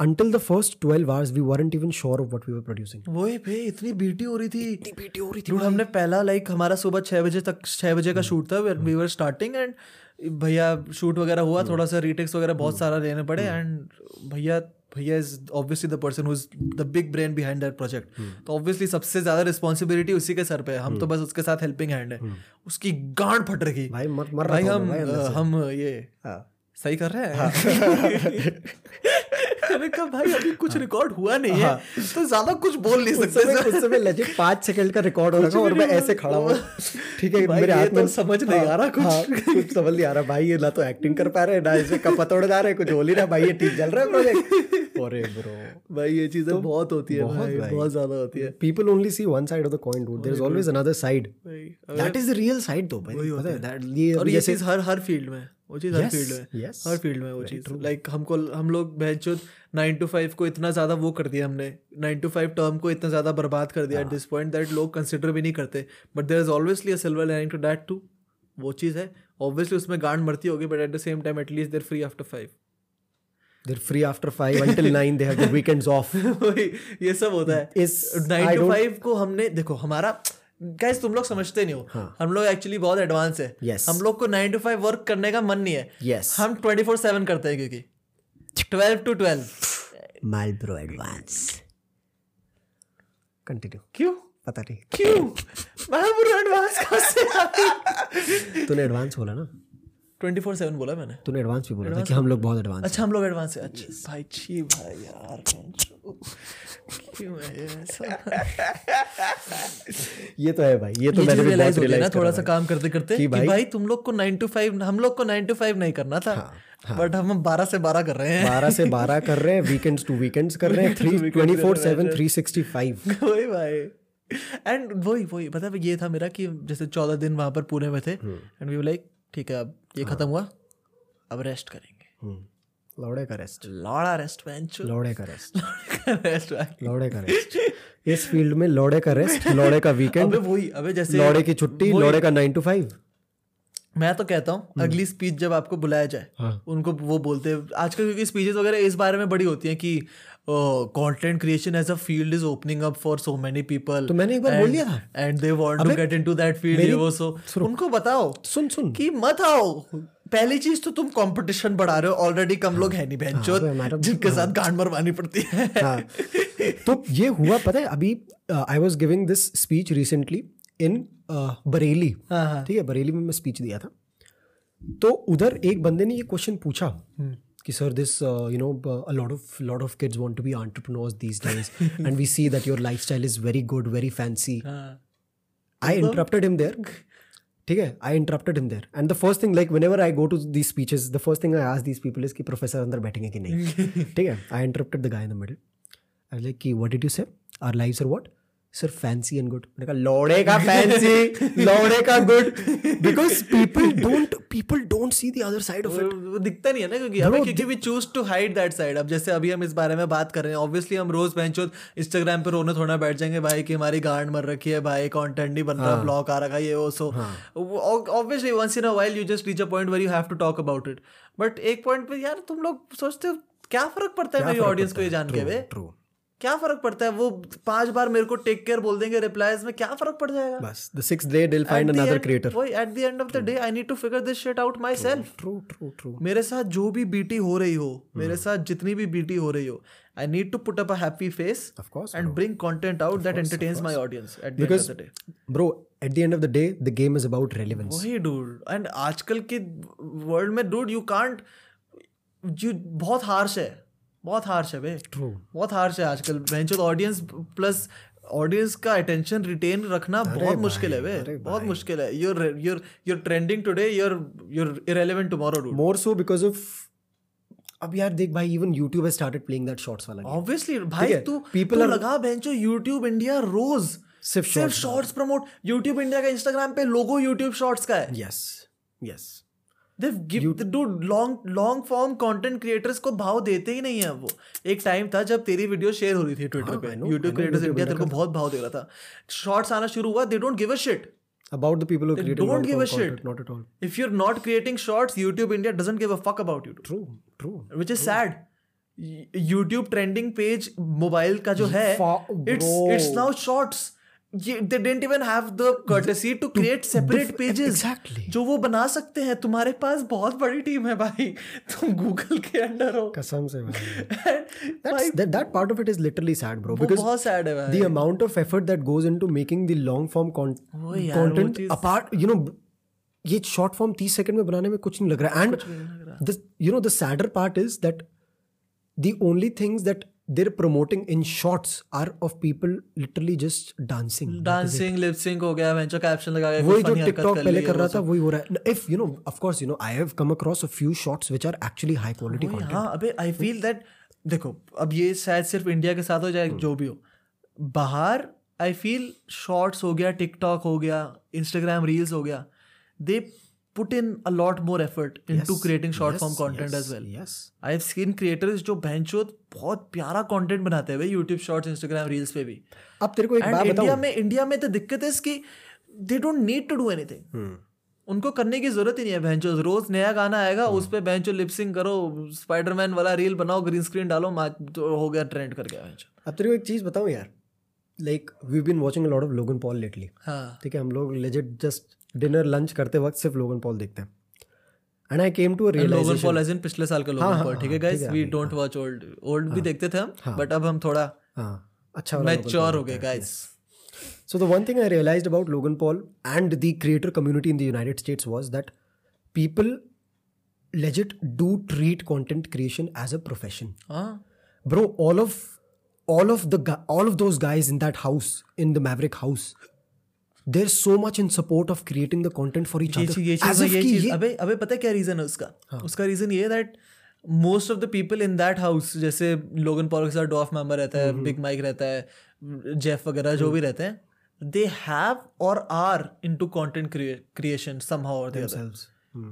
until the first 12 hours we weren't even sure of what we were producing. वो ही भाई इतनी BT हो रही थी। इतनी बीटी हो रही थी Dude, हमने पहला लाइक हमारा सुबह छः बजे तक छः बजे का शूट था वी वर स्टार्टिंग एंड भैया शूट वगैरह हुआ थोड़ा सा रीटेक्स वगैरह बहुत सारा लेने पड़े एंड भैया भैया is obviously the person who is the big brain behind that project तो ऑब्वियसली सबसे ज़्यादा रिस्पॉन्सिबिलिटी उसी के सर पे है। हम तो बस उसके साथ हेल्पिंग हैंड है। उसकी गांड फट रही। भाई मर मर रहा भाई हम भाई हम ये हाँ। सही कर रहे हैं। मैंने कहा भाई अभी कुछ रिकॉर्ड हुआ नहीं है हाँ। तो ज़्यादा कुछ बोल नहीं सकते उस समय legit पाँच सेकंड का रिकॉर्ड हो रहा था और मैं ऐसे खड़ा हूँ ठीक है मेरे हाथ तो में समझ नहीं आ रहा कुछ। हाँ, कुछ समझ नहीं आ रहा। भाई ये ना तो एक्टिंग कर पा रहे ना इसे कपा तोड़ जा रहे कुछ हो नहीं रहा भाई ये ठीक चल रहा है प्रोजेक्ट अरे ब्रो भाई ये चीज़ें बहुत होती है भाई। बहुत ज़्यादा होती है। Only see one side of the coin dude. There is always another side. भाई, that is the real side though भाई। पता है। that ये और ये चीज़ हर हर फ़ील्ड में है। वो चीज़ हर फ़ील्ड में yes. हर फ़ील्ड में वो चीज़। लाइक हमको हम लोग बहचोद नाइन टू फाइव को इतना ज़्यादा वो कर दिया हमने। नाइन टू फाइव टर्म को इतना ज़्यादा बर्बाद कर दिया एट दिस पॉइंट दैट लोग कंसिडर भी नहीं करते। But there is always a silver lining to that too वो चीज़ है। ऑब्वियसली उसमें गांड मरती होगी but at the same time at least they're free after five they're free after 5 until 9 they have the weekends off. ये सब होता है। Is- टू don't- फाइव को हमने देखो हमारा गाइस तुम लोग समझते नहीं हो। हाँ. हम लोग एक्चुअली बहुत एडवांस है। Yes. हम लोग को नाइन टू फाइव वर्क करने का मन नहीं है। Yes हम ट्वेंटी फोर सेवन करते हैं क्योंकि। Twelve to twelve mile bro advance continue क्यों? पता नहीं। क्यों? माइल ब्रो एडवांस कहाँ से तूने एडवांस बोला ना। ट्वेंटी फोर सेवन बोला मैंने। तूने एडवांस भी बोला था कि हम लोग बहुत एडवांस अच्छा हम लोग एडवांस है। अच्छा। भाई छी भाई यार ये तो है भाई ये तो ये मैंने भी रियलाइज़ हो गया ना थोड़ा सा काम करते करते कि कि भाई- भाई तुम लोग को नाइन टू फाइव हम लोग को नाइन टू फाइव नहीं करना था। हाँ, बट हम बारह से बारह कर रहे हैं। बारह से बारह कर रहे हैं वीकेंड्स टू वीकेंड्स कर रहे हैं three twenty four seven three sixty five वही भाई। एंड वही वही पता है ये था मेरा कि जैसे चौदह दिन वहाँ पर पुणे में थे। एंड वी लाइक ठीक है अब ये हाँ। खत्म हुआ। अब रेस्ट करेंगे। लौड़े का रेस्ट लौड़ा रेस्ट बेंच लौड़े का रेस्ट रेस्ट लौड़े का रेस्ट इस फ़ील्ड में लौड़े का रेस्ट लौड़े का वीकेंड अबे वही अबे जैसे लौड़े की छुट्टी लौड़े का नाइन टू फाइव मैं तो कहता हूँ अगली स्पीच जब आपको बुलाया जाए हम्म। हाँ। उनको वो बोलते हैं। आजकल क्योंकि स्पीचेस वगैरह इस बारे में बड़ी होती हैं कि content creation as a field is opening up for so many people तो मैंने एक बार बोल दिया। था and they want to get into that field वो सो उनको बताओ सुन सुन। कि मत आओ। पहली चीज़ तो तुम कंपटीशन बढ़ा रहे हो। ऑलरेडी कम लोग है नहीं हाँ, बहनचोद तो जिनके साथ गांड मरवानी पड़ती है। हाँ। तो ये हुआ पता है अभी I was giving this speech recently in Bareilly हाँ, हाँ। ठीक है बरेली में मैं स्पीच दिया था। तो उधर एक बंदे ने ये क्वेश्चन पूछा। हम्म। कि sir this you know a lot of lot of kids want to be entrepreneurs these days and we see that your lifestyle is very good very fancy हाँ। I interrupted him there. ठीक है? I interrupted him there and the first thing like whenever I go to these speeches the first thing I ask these people is कि professor अंदर बैठेंगे कि नहीं? ठीक है? I interrupted the guy in the middle I like कि what did you say our lives are what sir fancy and good मैंने कहा लौड़े का फैंसी लौड़े का good because people don't people don't see the other side of it वो दिखता नहीं है ना क्योंकि हमें क्योंकि we choose to hide that side अब जैसे अभी हम इस बारे में बात कर रहे हैं ऑब्वियसली हम रोज बेंचो इंस्टाग्राम पे रोने थोड़ा बैठ जाएँगे भाई कि हमारी गांड मर रखी है भाई कंटेंट नहीं बन रहा ब्लॉग आ रखा है ये वो so. Obviously once in a while you just reach a point where you have to talk about it but एक पॉइंट पे यार तुम लोग सोचते हो क्या फ़र्क पड़ता है मेरी ऑडियंस को ये जान के ट्रू क्या फ़र्क पड़ता है? वो पाँच बार मेरे को टेक केयर बोल देंगे रिप्लाईज में क्या फ़र्क पड़ जाएगा? बस the six day they'll find another creator वही at the end of the day I need to figure this shit out myself true true true मेरे साथ जो भी बीटी हो रही हो Hmm. मेरे साथ जितनी भी बीटी हो रही हो I need to put up a happy face Of course, and bring content out that entertains my audience at the end of the day bro at the end of the day the game is about relevance. वही dude and आजकल के world में dude you can't you बहुत harsh है। बहुत harsh है बे। True. बहुत harsh है आजकल। बेंचो ऑडियंस प्लस ऑडियंस का अटेंशन रिटेन रखना बहुत मुश्किल है बे। बहुत मुश्किल है। You're you're you're trending today you're you're irrelevant tomorrow dude more so because of अब यार देख भाई even YouTube has started playing that shorts वाला ऑब्वियसली भाई तू are- लगा बेंचो YouTube इंडिया रोज सिर्फ़ शॉर्ट्स प्रमोट YouTube इंडिया का इंस्टाग्राम पे लोगो YouTube शॉर्ट्स का है। यस give लॉन्ग क्रिएटर्स को भाव देते ही नहीं है वो। एक टाइम था जब तेरी वीडियो शेयर हो रही थी ट्विटर पे। यूट्यूब क्रिएटर्स इंडिया तेरे को बहुत भाव दे रहा था। शॉर्ट्स आना शुरू हुआ they don't give a shit about the people don't give a shit not at all if you are not creating shorts YouTube India doesn't give a fuck about you true true which is sad YouTube trending page mobile का जो है it's it's now shorts ये they didn't even have the courtesy to create separate pages exactly. जो वो बना सकते हैं तुम्हारे पास बहुत बड़ी टीम है भाई तुम गूगल के अंडर हो कसम से भाई that part of it is literally sad bro because बहुत sad है भाई the amount of effort that goes into making the long form con- वो यार, वो content चीज़- apart you know ये शॉर्ट फॉर्म तीस सेकंड में बनाने में कुछ नहीं लग रहा एंड you know the sadder part is that the only things that they're promoting in shorts are of people literally just dancing. Dancing lip sync हो गया वेंचर कैप्शन लगा वही जो टिकटॉक पहले कर रहा। था वही हो रहा है। If you know of course you know I have come across a few shots which are actually high quality content हाँ अबे आई फील दैट देखो अब ये शायद सिर्फ़ इंडिया के साथ हो जाए जो भी हो। बाहर आई फील शॉर्ट्स हो गया टिकटॉक हो गया इंस्टाग्राम रील्स हो गया they put in a lot more effort into creating short form content as well yes I have seen creators जो भैंचोद बहुत प्यारा कंटेंट बनाते हैं भाई यूट्यूब शॉर्ट्स इंस्टाग्राम रील्स पे भी। अब तेरे को एक बात इंडिया बताऊँ। में इंडिया में तो दिक्कत है इसकी they don't need to do anything हम्म। उनको करने की ज़रूरत ही नहीं है भैंचो रोज नया गाना आएगा उस पे भैंचो लिपसिंग करो स्पाइडरमैन वाला रील बनाओ ग्रीन स्क्रीन डालो तो हो गया ट्रेंड कर गया भैंचो अब तेरे को एक चीज़ बताऊँ यार like we been watching lot of Logan Paul lately हाँ। ठीक है हम लोग लेजिट जस्ट डिनर लंच करते वक्त सिर्फ़ लोगन पॉल देखते हैं and I came to a लोगन पॉल एज इन पिछले साल का लोगन हाँ, पॉल ठीक है हाँ, गाइस है, we don't watch old old भी देखते थे हम बट अब हम थोड़ा हाँ अच्छा मैच्योर हो गए हैं, guys So the one thing I realized about Logan Paul and the creator community in the United States was that people legit do treat content creation as a profession. हाँ Bro, all of all of the all of those guys in that house in the Maverick house, so much in support of creating the content for each ये चीज़ ये चीज़ ये चीज़ अबे अबे पता है क्या reason है उसका? हाँ। उसका रीजन ये that most of the people in that house जैसे लोगन पॉल के साथ डॉफ मेंबर रहता हम्म, है बिग माइक रहता है जेफ वगैरह जो भी रहते हैं they have or are into content creation somehow or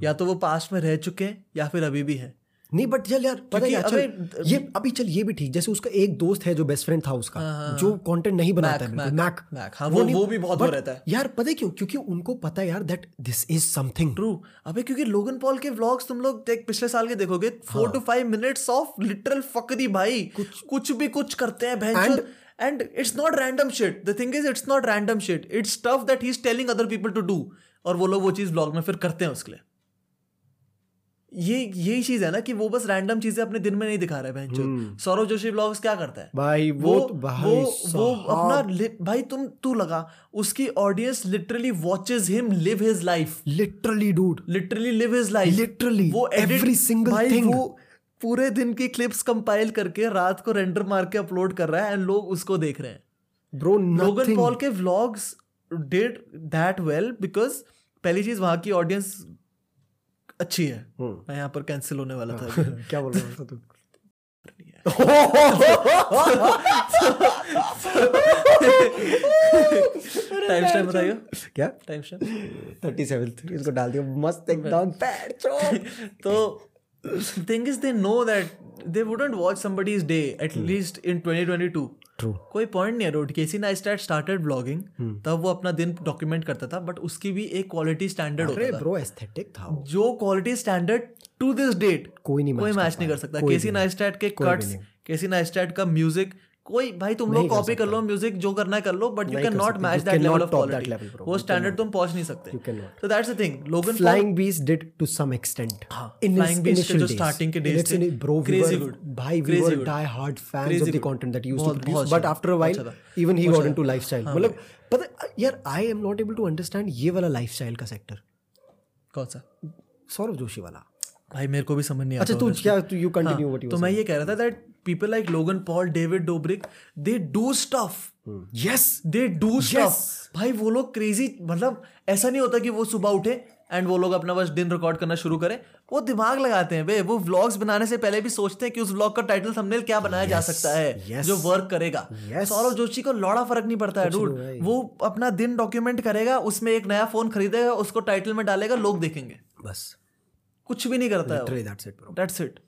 या तो वो पास्ट में रह चुके हैं या फिर अभी भी हैं। नहीं बट चल यार पता है अबे, ये अभी चल ये भी ठीक जैसे उसका एक दोस्त है जो बेस्ट फ्रेंड था उसका जो कंटेंट नहीं बनाता है हाँ, मैक हाँ, वो- वो भी बहुत वो रहता है। यार पता है क्यों? क्योंकि उनको पता है यार that this is something true अबे क्योंकि लोगन पॉल के व्लॉग्स तुम लोग देख पिछले साल के देखोगे four to five minutes of literal fuckery भाई। कुछ कुछ भी कुछ करते हैं बहन and it's not random shit the thing is it's not random shit it's stuff that he is telling other people to do और वो लोग वो चीज़ व्लॉग में फिर करते हैं उसके लिए। ये यही चीज़ है ना कि वो बस रैंडम चीज़ें अपने दिन में नहीं दिखा रहे बहन सौरव जोशी व्लॉग्स क्या करता है? भाई वो वो तो भाई वो वो अपना भाई तुम तू लगा उसकी audience literally watches him live his life literally dude literally live his life Literally, वो single भाई thing. वो पूरे दिन की क्लिप्स कंपाइल करके रात को रेंडर मार के अपलोड कर रहा है एंड लोग उसको देख रहे हैं। ब्रो लोगन पॉल के vlogs did that well because पहली चीज़ वहाँ की ऑडियंस अच्छी है। मैं यहाँ पर कैंसिल होने वाला था। क्या बोल रहा था तू? टाइम स्टैम्प बताइए क्या? टाइम स्टैम्प थर्टी सेवन इसको डाल दिया। मस्त एकदम तो thing is they know that they wouldn't watch somebody's day at least in 2022 true कोई पॉइंट नहीं है रोड केसी नाइस्टैट स्टार्टेड ब्लॉगिंग. तब वो अपना दिन डॉक्यूमेंट करता था बट उसकी भी एक क्वालिटी स्टैंडर्ड होता था। ब्रो एस्थेटिक था जो quality standard to this date कोई नहीं कोई मैच नहीं कर सकता। केसी नाइस्टैट के कट्स। केसी नाइस्टैट का म्यूज़िक कोई भाई तुम लोग कॉपी कर लो म्यूज़िक जो करना है कर लो but you can not match that level of quality वो स्टैंडर्ड तुम पहुँच नहीं सकते। So that's the thing Logan Flying Beast did to some extent in Flying Beast के जो स्टार्टिंग के डेज़ थे ब्रो क्रेजी गुड भाई we were die hard fans of the content that used to produce but after a while even he got into lifestyle मतलब पता यार I am not able to understand ये वाला lifestyle का sector कौन सा? सौरभ जोशी वाला। भाई मेरे को भी समझ नहीं आता अच्छा तू क्या यू कंटिन्यू व्हाट यू तो मैं ये कह रहा था that people like Logan Paul David Dobrik they do stuff Yes. They do Yes. Stuff भाई वो लोग क्रेजी मतलब ऐसा नहीं होता कि वो सुबह उठे एंड वो लोग अपना बस दिन रिकॉर्ड करना शुरू करें वो दिमाग लगाते हैं वे वो व्लॉग्स बनाने से पहले भी सोचते हैं कि उस व्लॉग का टाइटल थंबनेल क्या बनाया yes, जा सकता है yes. जो वर्क करेगा Yes. सौरभ जोशी को लौड़ा फ़र्क नहीं पड़ता है डूड वो अपना दिन डॉक्यूमेंट करेगा उसमें एक नया फ़ोन खरीदेगा उसको टाइटल में डालेगा लोग देखेंगे बस. कुछ भी नहीं करता है. That's it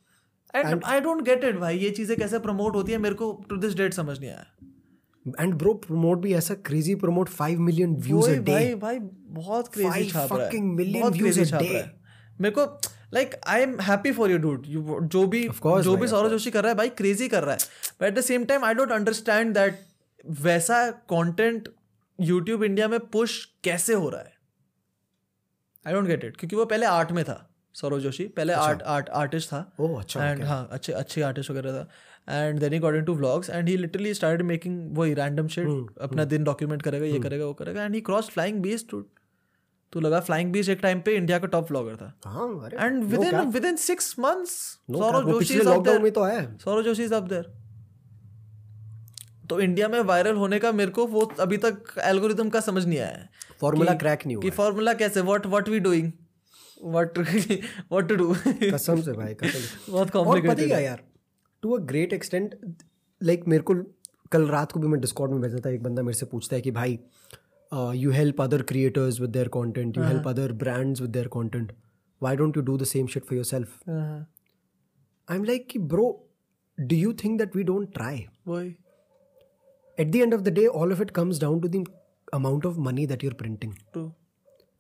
and I don't get it भाई ये चीज़ें कैसे प्रमोट होती है मेरे को टू दिस डेट समझ नहीं आया। And bro promote भी ऐसा crazy promote 5 million views a वही भाई भाई बहुत क्रेजी छाप रहा है। fucking million बहुत views छाप रहा है। मेरे को like I am happy for you dude जो भी course, जो भी सौरभ जोशी कर रहा है भाई क्रेजी कर रहा है। But at the same time I don't understand that वैसा कंटेंट यूट्यूब इंडिया में पुश कैसे हो रहा है? आई डोंट गेट इट क्योंकि वो पहले आर्ट में था। सौरभ जोशी। पहले आर्ट आर्ट आर्टिस्ट था। Oh, अच्छा, एंड हाँ अच्छे अच्छे आर्टिस्ट वगैरह था। And then he got into vlogs and he literally started making वही रैंडम शिट अपना दिन डॉक्यूमेंट करेगा ये करेगा वो करेगा। And he cross flying beast तो लगा फ्लाइंग बीच एक टाइम पे इंडिया का टॉप व्लॉगर था। And within within six months Saurav Joshi is up there तो है। Saurav Joshi is up there तो इंडिया में वायरल होने का मेरे को वो अभी तक एल्गोरिदम का समझ नहीं आया है फॉर्मूला क्रैक नहीं हुआ कि फॉर्मूला कैसे what what we doing what what to do कसम से भाई कसम बहुत पता ही कॉम्प्लिकेटेड क्या यार to a great extent like मेरे को कल रात को भी मैं डिस्कॉर्ड में बैठा था एक बंदा मेरे से पूछता है कि भाई you help other creators with their content you help other brands with their content why don't you do the same shit for yourself I am like कि bro do you think that we don't try वही। At the end of the day all of it comes down to the amount of money that you're printing. True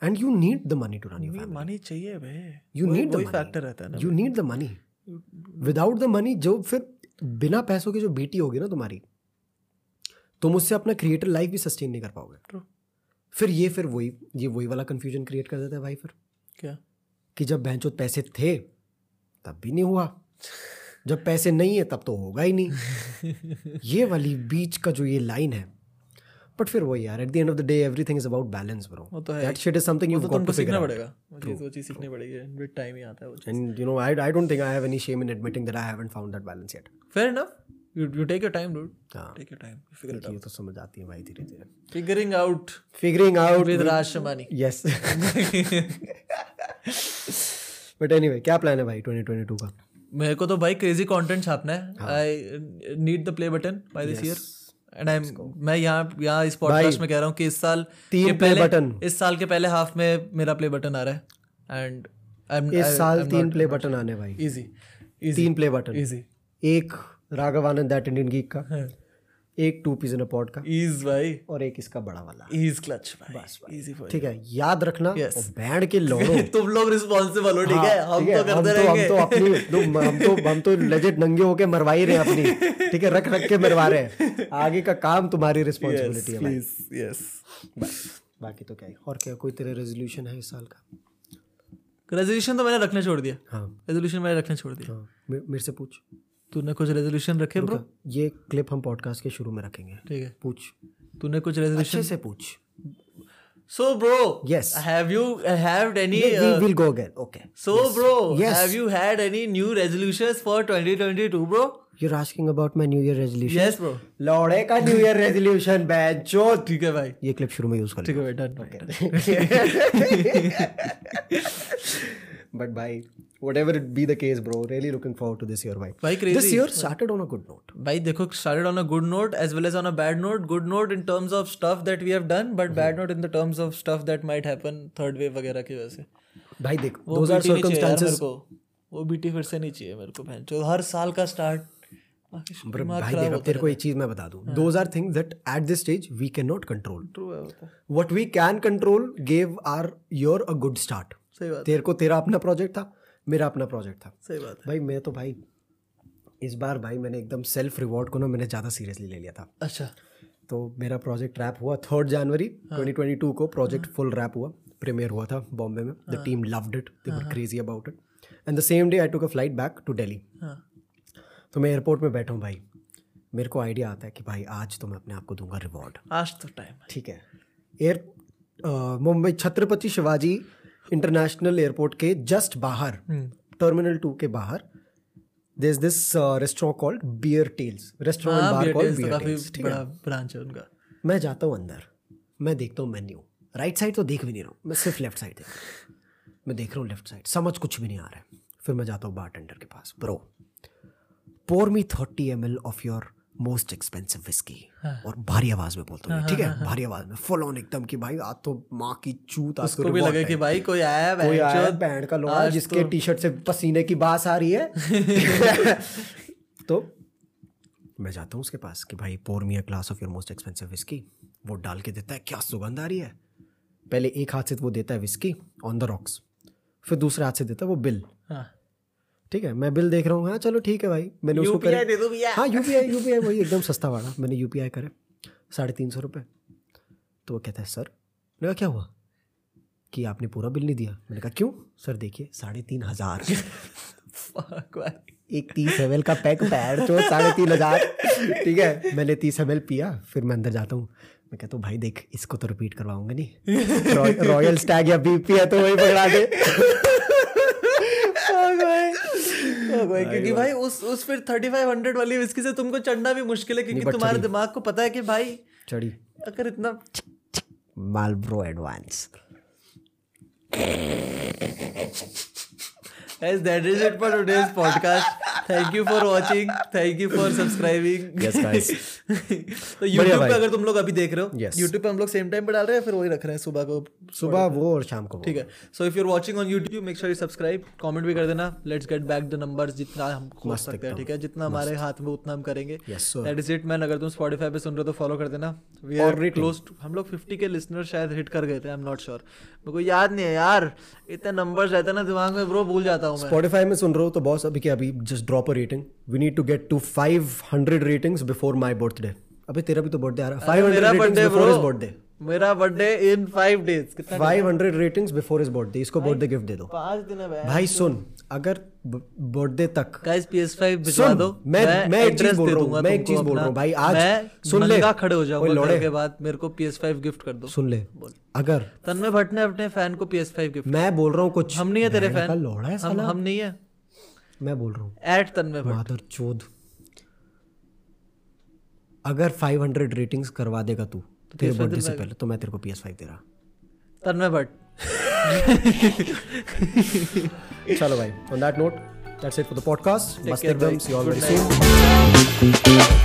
and you need the money to run your family. Money चाहिए the वही money. Factor रहता है ना you need the money. Without the money जो फिर बिना पैसों की जो बेटी होगी ना तुम्हारी तुम उससे अपना क्रिएटर लाइफ भी सस्टेन नहीं कर पाओगे। फिर ये फिर वही ये वही वाला कंफ्यूजन क्रिएट कर देता है भाई फिर। क्या? कि जब बहनचोद पैसे थे तब भी नहीं हुआ। जब पैसे नहीं है तब तो होगा ही नहीं। ये वाली बीच का जो ये लाइन है बट फिर वही यार at the end of the day everything is about balance bro वो तो है that shit is something you got to सीखना पड़ेगा। चीज़ वो चीज़ सीखनी पड़ेगी विद टाइम ही आता है वो and you know I, I don't think I have any shame in admitting that I haven't found that balance yet. Fair enough you you take your time dude take your time figure it out ये तो समझ आती है भाई धीरे धीरे। Figuring out figuring out with Raj Shamani yes. But anyway क्या plan है भाई 2022 का? मेरे को तो भाई क्रेजी कंटेंट छापना है। I need the play button by this year and I मैं यहाँ यहाँ इस पॉडकास्ट में कह रहा हूँ कि इस साल तीन के पहले बटन इस साल के पहले हाफ़ में मेरा प्ले बटन आ रहा है। एंड इस साल तीन प्ले बटन आने भाई। इजी तीन प्ले बटन इजी एक Raghav Anand that Indian geek का। एक two peas in a pod का। इज़ भाई। और एक इसका बड़ा वाला। इज़ क्लच भाई। बस इजी फॉर ठीक है याद रखना Yes. और बैंड के लोड़ो तुम लोग रिस्पॉन्सिबल हो ठीक है? हाँ, हम तो करते रहेंगे। हम तो अपनी दो- हम तो हम तो लेजेट नंगे होके मरवा ही रहे हैं अपनी। ठीक है रख रख के मरवा रहे हैं। आगे का काम तुम्हारी रिस्पॉन्सिबिलिटी है भाई। यस बाकी तो क्या है? और क्या कोई तेरा रेजोल्यूशन है इस साल का? रेजोल्यूशन तो मैंने रखना छोड़ दिया। हाँ। रेजोल्यूशन मैंने रखने छोड़ दिया। हाँ मेरे से पूछ। तूने कुछ रेजोल्यूशन रखे ब्रो ये क्लिप हम पॉडकास्ट के शुरू में रखेंगे। ठीक है। पूछ। तूने कुछ रेजोल्यूशन से पूछ। So bro yes have you had any we will go again okay so bro have you had any new resolutions for 2022 bro You're asking about my New Year resolution. Yes, bro. लौड़े का New Year resolution band चो ठीक है भाई। ये clip शुरू में use कर ठीक है done okay but bhai whatever it be the case bro really looking forward to this year bhai भाई crazy this year started on a good note भाई देखो started on a good note as well as on a bad note good note in terms of stuff that we have done but mm-hmm. bad note in the terms of stuff that might happen third wave वगैरह की वजह से भाई देख वो those are यार circumstances वो BT फिर से नहीं चाहिए मेरे को बहन जो हर साल का स्टार्ट भाई देख तेरे को एक चीज़ मैं बता दूँ those are things that at this stage we cannot control true है वो तो what we can control gave our year a good start सही बात तेरे को तेरा अपना प्रोजेक्ट था मेरा अपना प्रोजेक्ट था। सही बात है। भाई मैं तो भाई इस बार भाई मैंने एकदम सेल्फ रिवॉर्ड को ना मैंने ज़्यादा सीरियसली ले लिया था। अच्छा। तो मेरा प्रोजेक्ट रैप हुआ थर्ड जनवरी 2022 को प्रोजेक्ट फुल रैप हुआ। प्रीमियर हुआ था बॉम्बे में। The team loved it they were crazy about it and the same day I took a flight back to हाँ। तो मैं एयरपोर्ट में बैठा हूँ भाई। मेरे को आइडिया आता है कि भाई आज तो मैं अपने आप को दूँगा रिवॉर्ड आज तो टाइम ठीक है। Air Mumbai Chhatrapati Shivaji international airport के जस्ट बाहर टर्मिनल टू के बाहर there is this restaurant called beer tales restaurant हाँ बार BTS कॉल्ड तो काफ़ी बड़ा ब्रांच है उनका। मैं जाता हूँ अंदर मैं देखता हूँ मेन्यू राइट साइड तो देख भी नहीं रहा हूँ मैं सिर्फ़ लेफ़्ट साइड देख रहा हूँ। मैं देख रहा हूँ लेफ़्ट साइड समझ कुछ भी नहीं आ रहा है। फिर मैं जाता हूँ बार के पास। Bro pour me thirty M L of your most expensive whisky और भारी आवाज़ में बोलता हूँ ठीक है? भारी आवाज़ में फुल ऑन एकदम कि भाई आज तो माँ की चूत आज तो उसको भी लगे कि भाई कोई आया है कोई आया। बैंड का आज जिसके तो- टी शर्ट से पसीने की बास आ रही है। तो मैं जाता हूँ उसके पास कि भाई pour me a glass of your most expensive whisky वो डाल के देता है क्या सुगंध आ रही है? पहले एक हाथ से वो देता है विस्की ऑन द रॉक्स फिर दूसरे हाथ से देता है वो बिल हाँ। ठीक है मैं बिल देख रहा हूँ। हाँ चलो ठीक है भाई। मैंने उसको करे दे दो भैया। हाँ यूपीआई यूपीआई वही एकदम सस्ता वाला। मैंने यू पी आई करे साढ़े तीन सौ रुपये तो वो कहता है सर मैंने कहा क्या हुआ? कि आपने पूरा बिल नहीं दिया। मैंने कहा क्यों? सर देखिए साढ़े तीन हज़ार एक तीस एम का पैक पैर चो साढ़े तीन हज़ार ठीक है मैंने तीस एम पिया फिर मैं अंदर जाता हूँ। मैं कहता हूँ भाई देख इसको तो रिपीट करवाऊँगा नहीं। रॉयल स्टैग या बीपी है तो वही पकड़ा दे। क्योंकि भाई उस उस फिर थर्टी फाइव हंड्रेड वाली विस्की से तुमको चढ़ना भी मुश्किल है क्योंकि तुम्हारे दिमाग को पता है कि भाई चढ़ी। अगर इतना Marlboro advance Guys, that is it for today's podcast. Thank you for watching thank you for subscribing Yes, guys. तो YouTube पे अगर तुम लोग अभी देख रहे हो yes. YouTube पे हम लोग सेम टाइम पे डाल रहे हैं फिर वही रख रहे हैं सुबह को? सुबह वो और शाम को ठीक है। So if you are watching on YouTube make sure you subscribe comment भी कर देना। Let's get back the numbers जितना हम खोज सकते हैं ठीक है? जितना हमारे हाथ में उतना हम करेंगे। दैट इज़ इट मैन अगर तुम Spotify पे सुन रहे हो तो फॉलो कर देना। वी आर क्लोज हम लोग 50 के लिसनर शायद हिट कर गए थे आई एम नॉट श्योर मेरे को याद नहीं है यार। इतने नंबर्स रहते हैं ना दिमाग में ब्रो भूल जाता हूँ मैं। Spotify में सुन रहे हो तो बॉस अभी क्या अभी just drop a rating we need to get to 500 ratings before my birthday अबे तेरा भी तो बर्थडे आ रहा है। 500 मेरा ratings birthday before his birthday मेरा बर्थडे इन फाइव डेज़ कितना 500 रेटिंग्स बिफोर हिज बर्थडे इसको बर्थडे गिफ्ट दे दो। पाँच दिन है भाई सुन अगर बर्थडे तक गाइस PS5 भिजवा दो। मैं मैं एक चीज़ बोल रहा हूँ मैं एक चीज़ बोल रहा हूँ भाई आज सुन ले। नंगा खड़े हो जाऊँगा लौड़े, के बाद मेरे को PS5 गिफ्ट कर दो। सुन ले। अगर तन्मय भट्ट ने अपने फ़ैन को PS5 गिफ्ट मैं बोल रहा हूँ कुछ। हम नहीं है तेरे फ़ैन हम हम नहीं है। मैं बोल रहा हूँ। एट तन्मय माधर चोद। अगर 500 रेटिंग्स करवा देगा तू तो तेरे बर्थडे से पहले तो मैं तेरे को पी एस फाइव दे रहा। तन्मय भट्ट चलो भाई on that note that's it for the podcast मस्त एकदम सी ऑल वेरी सून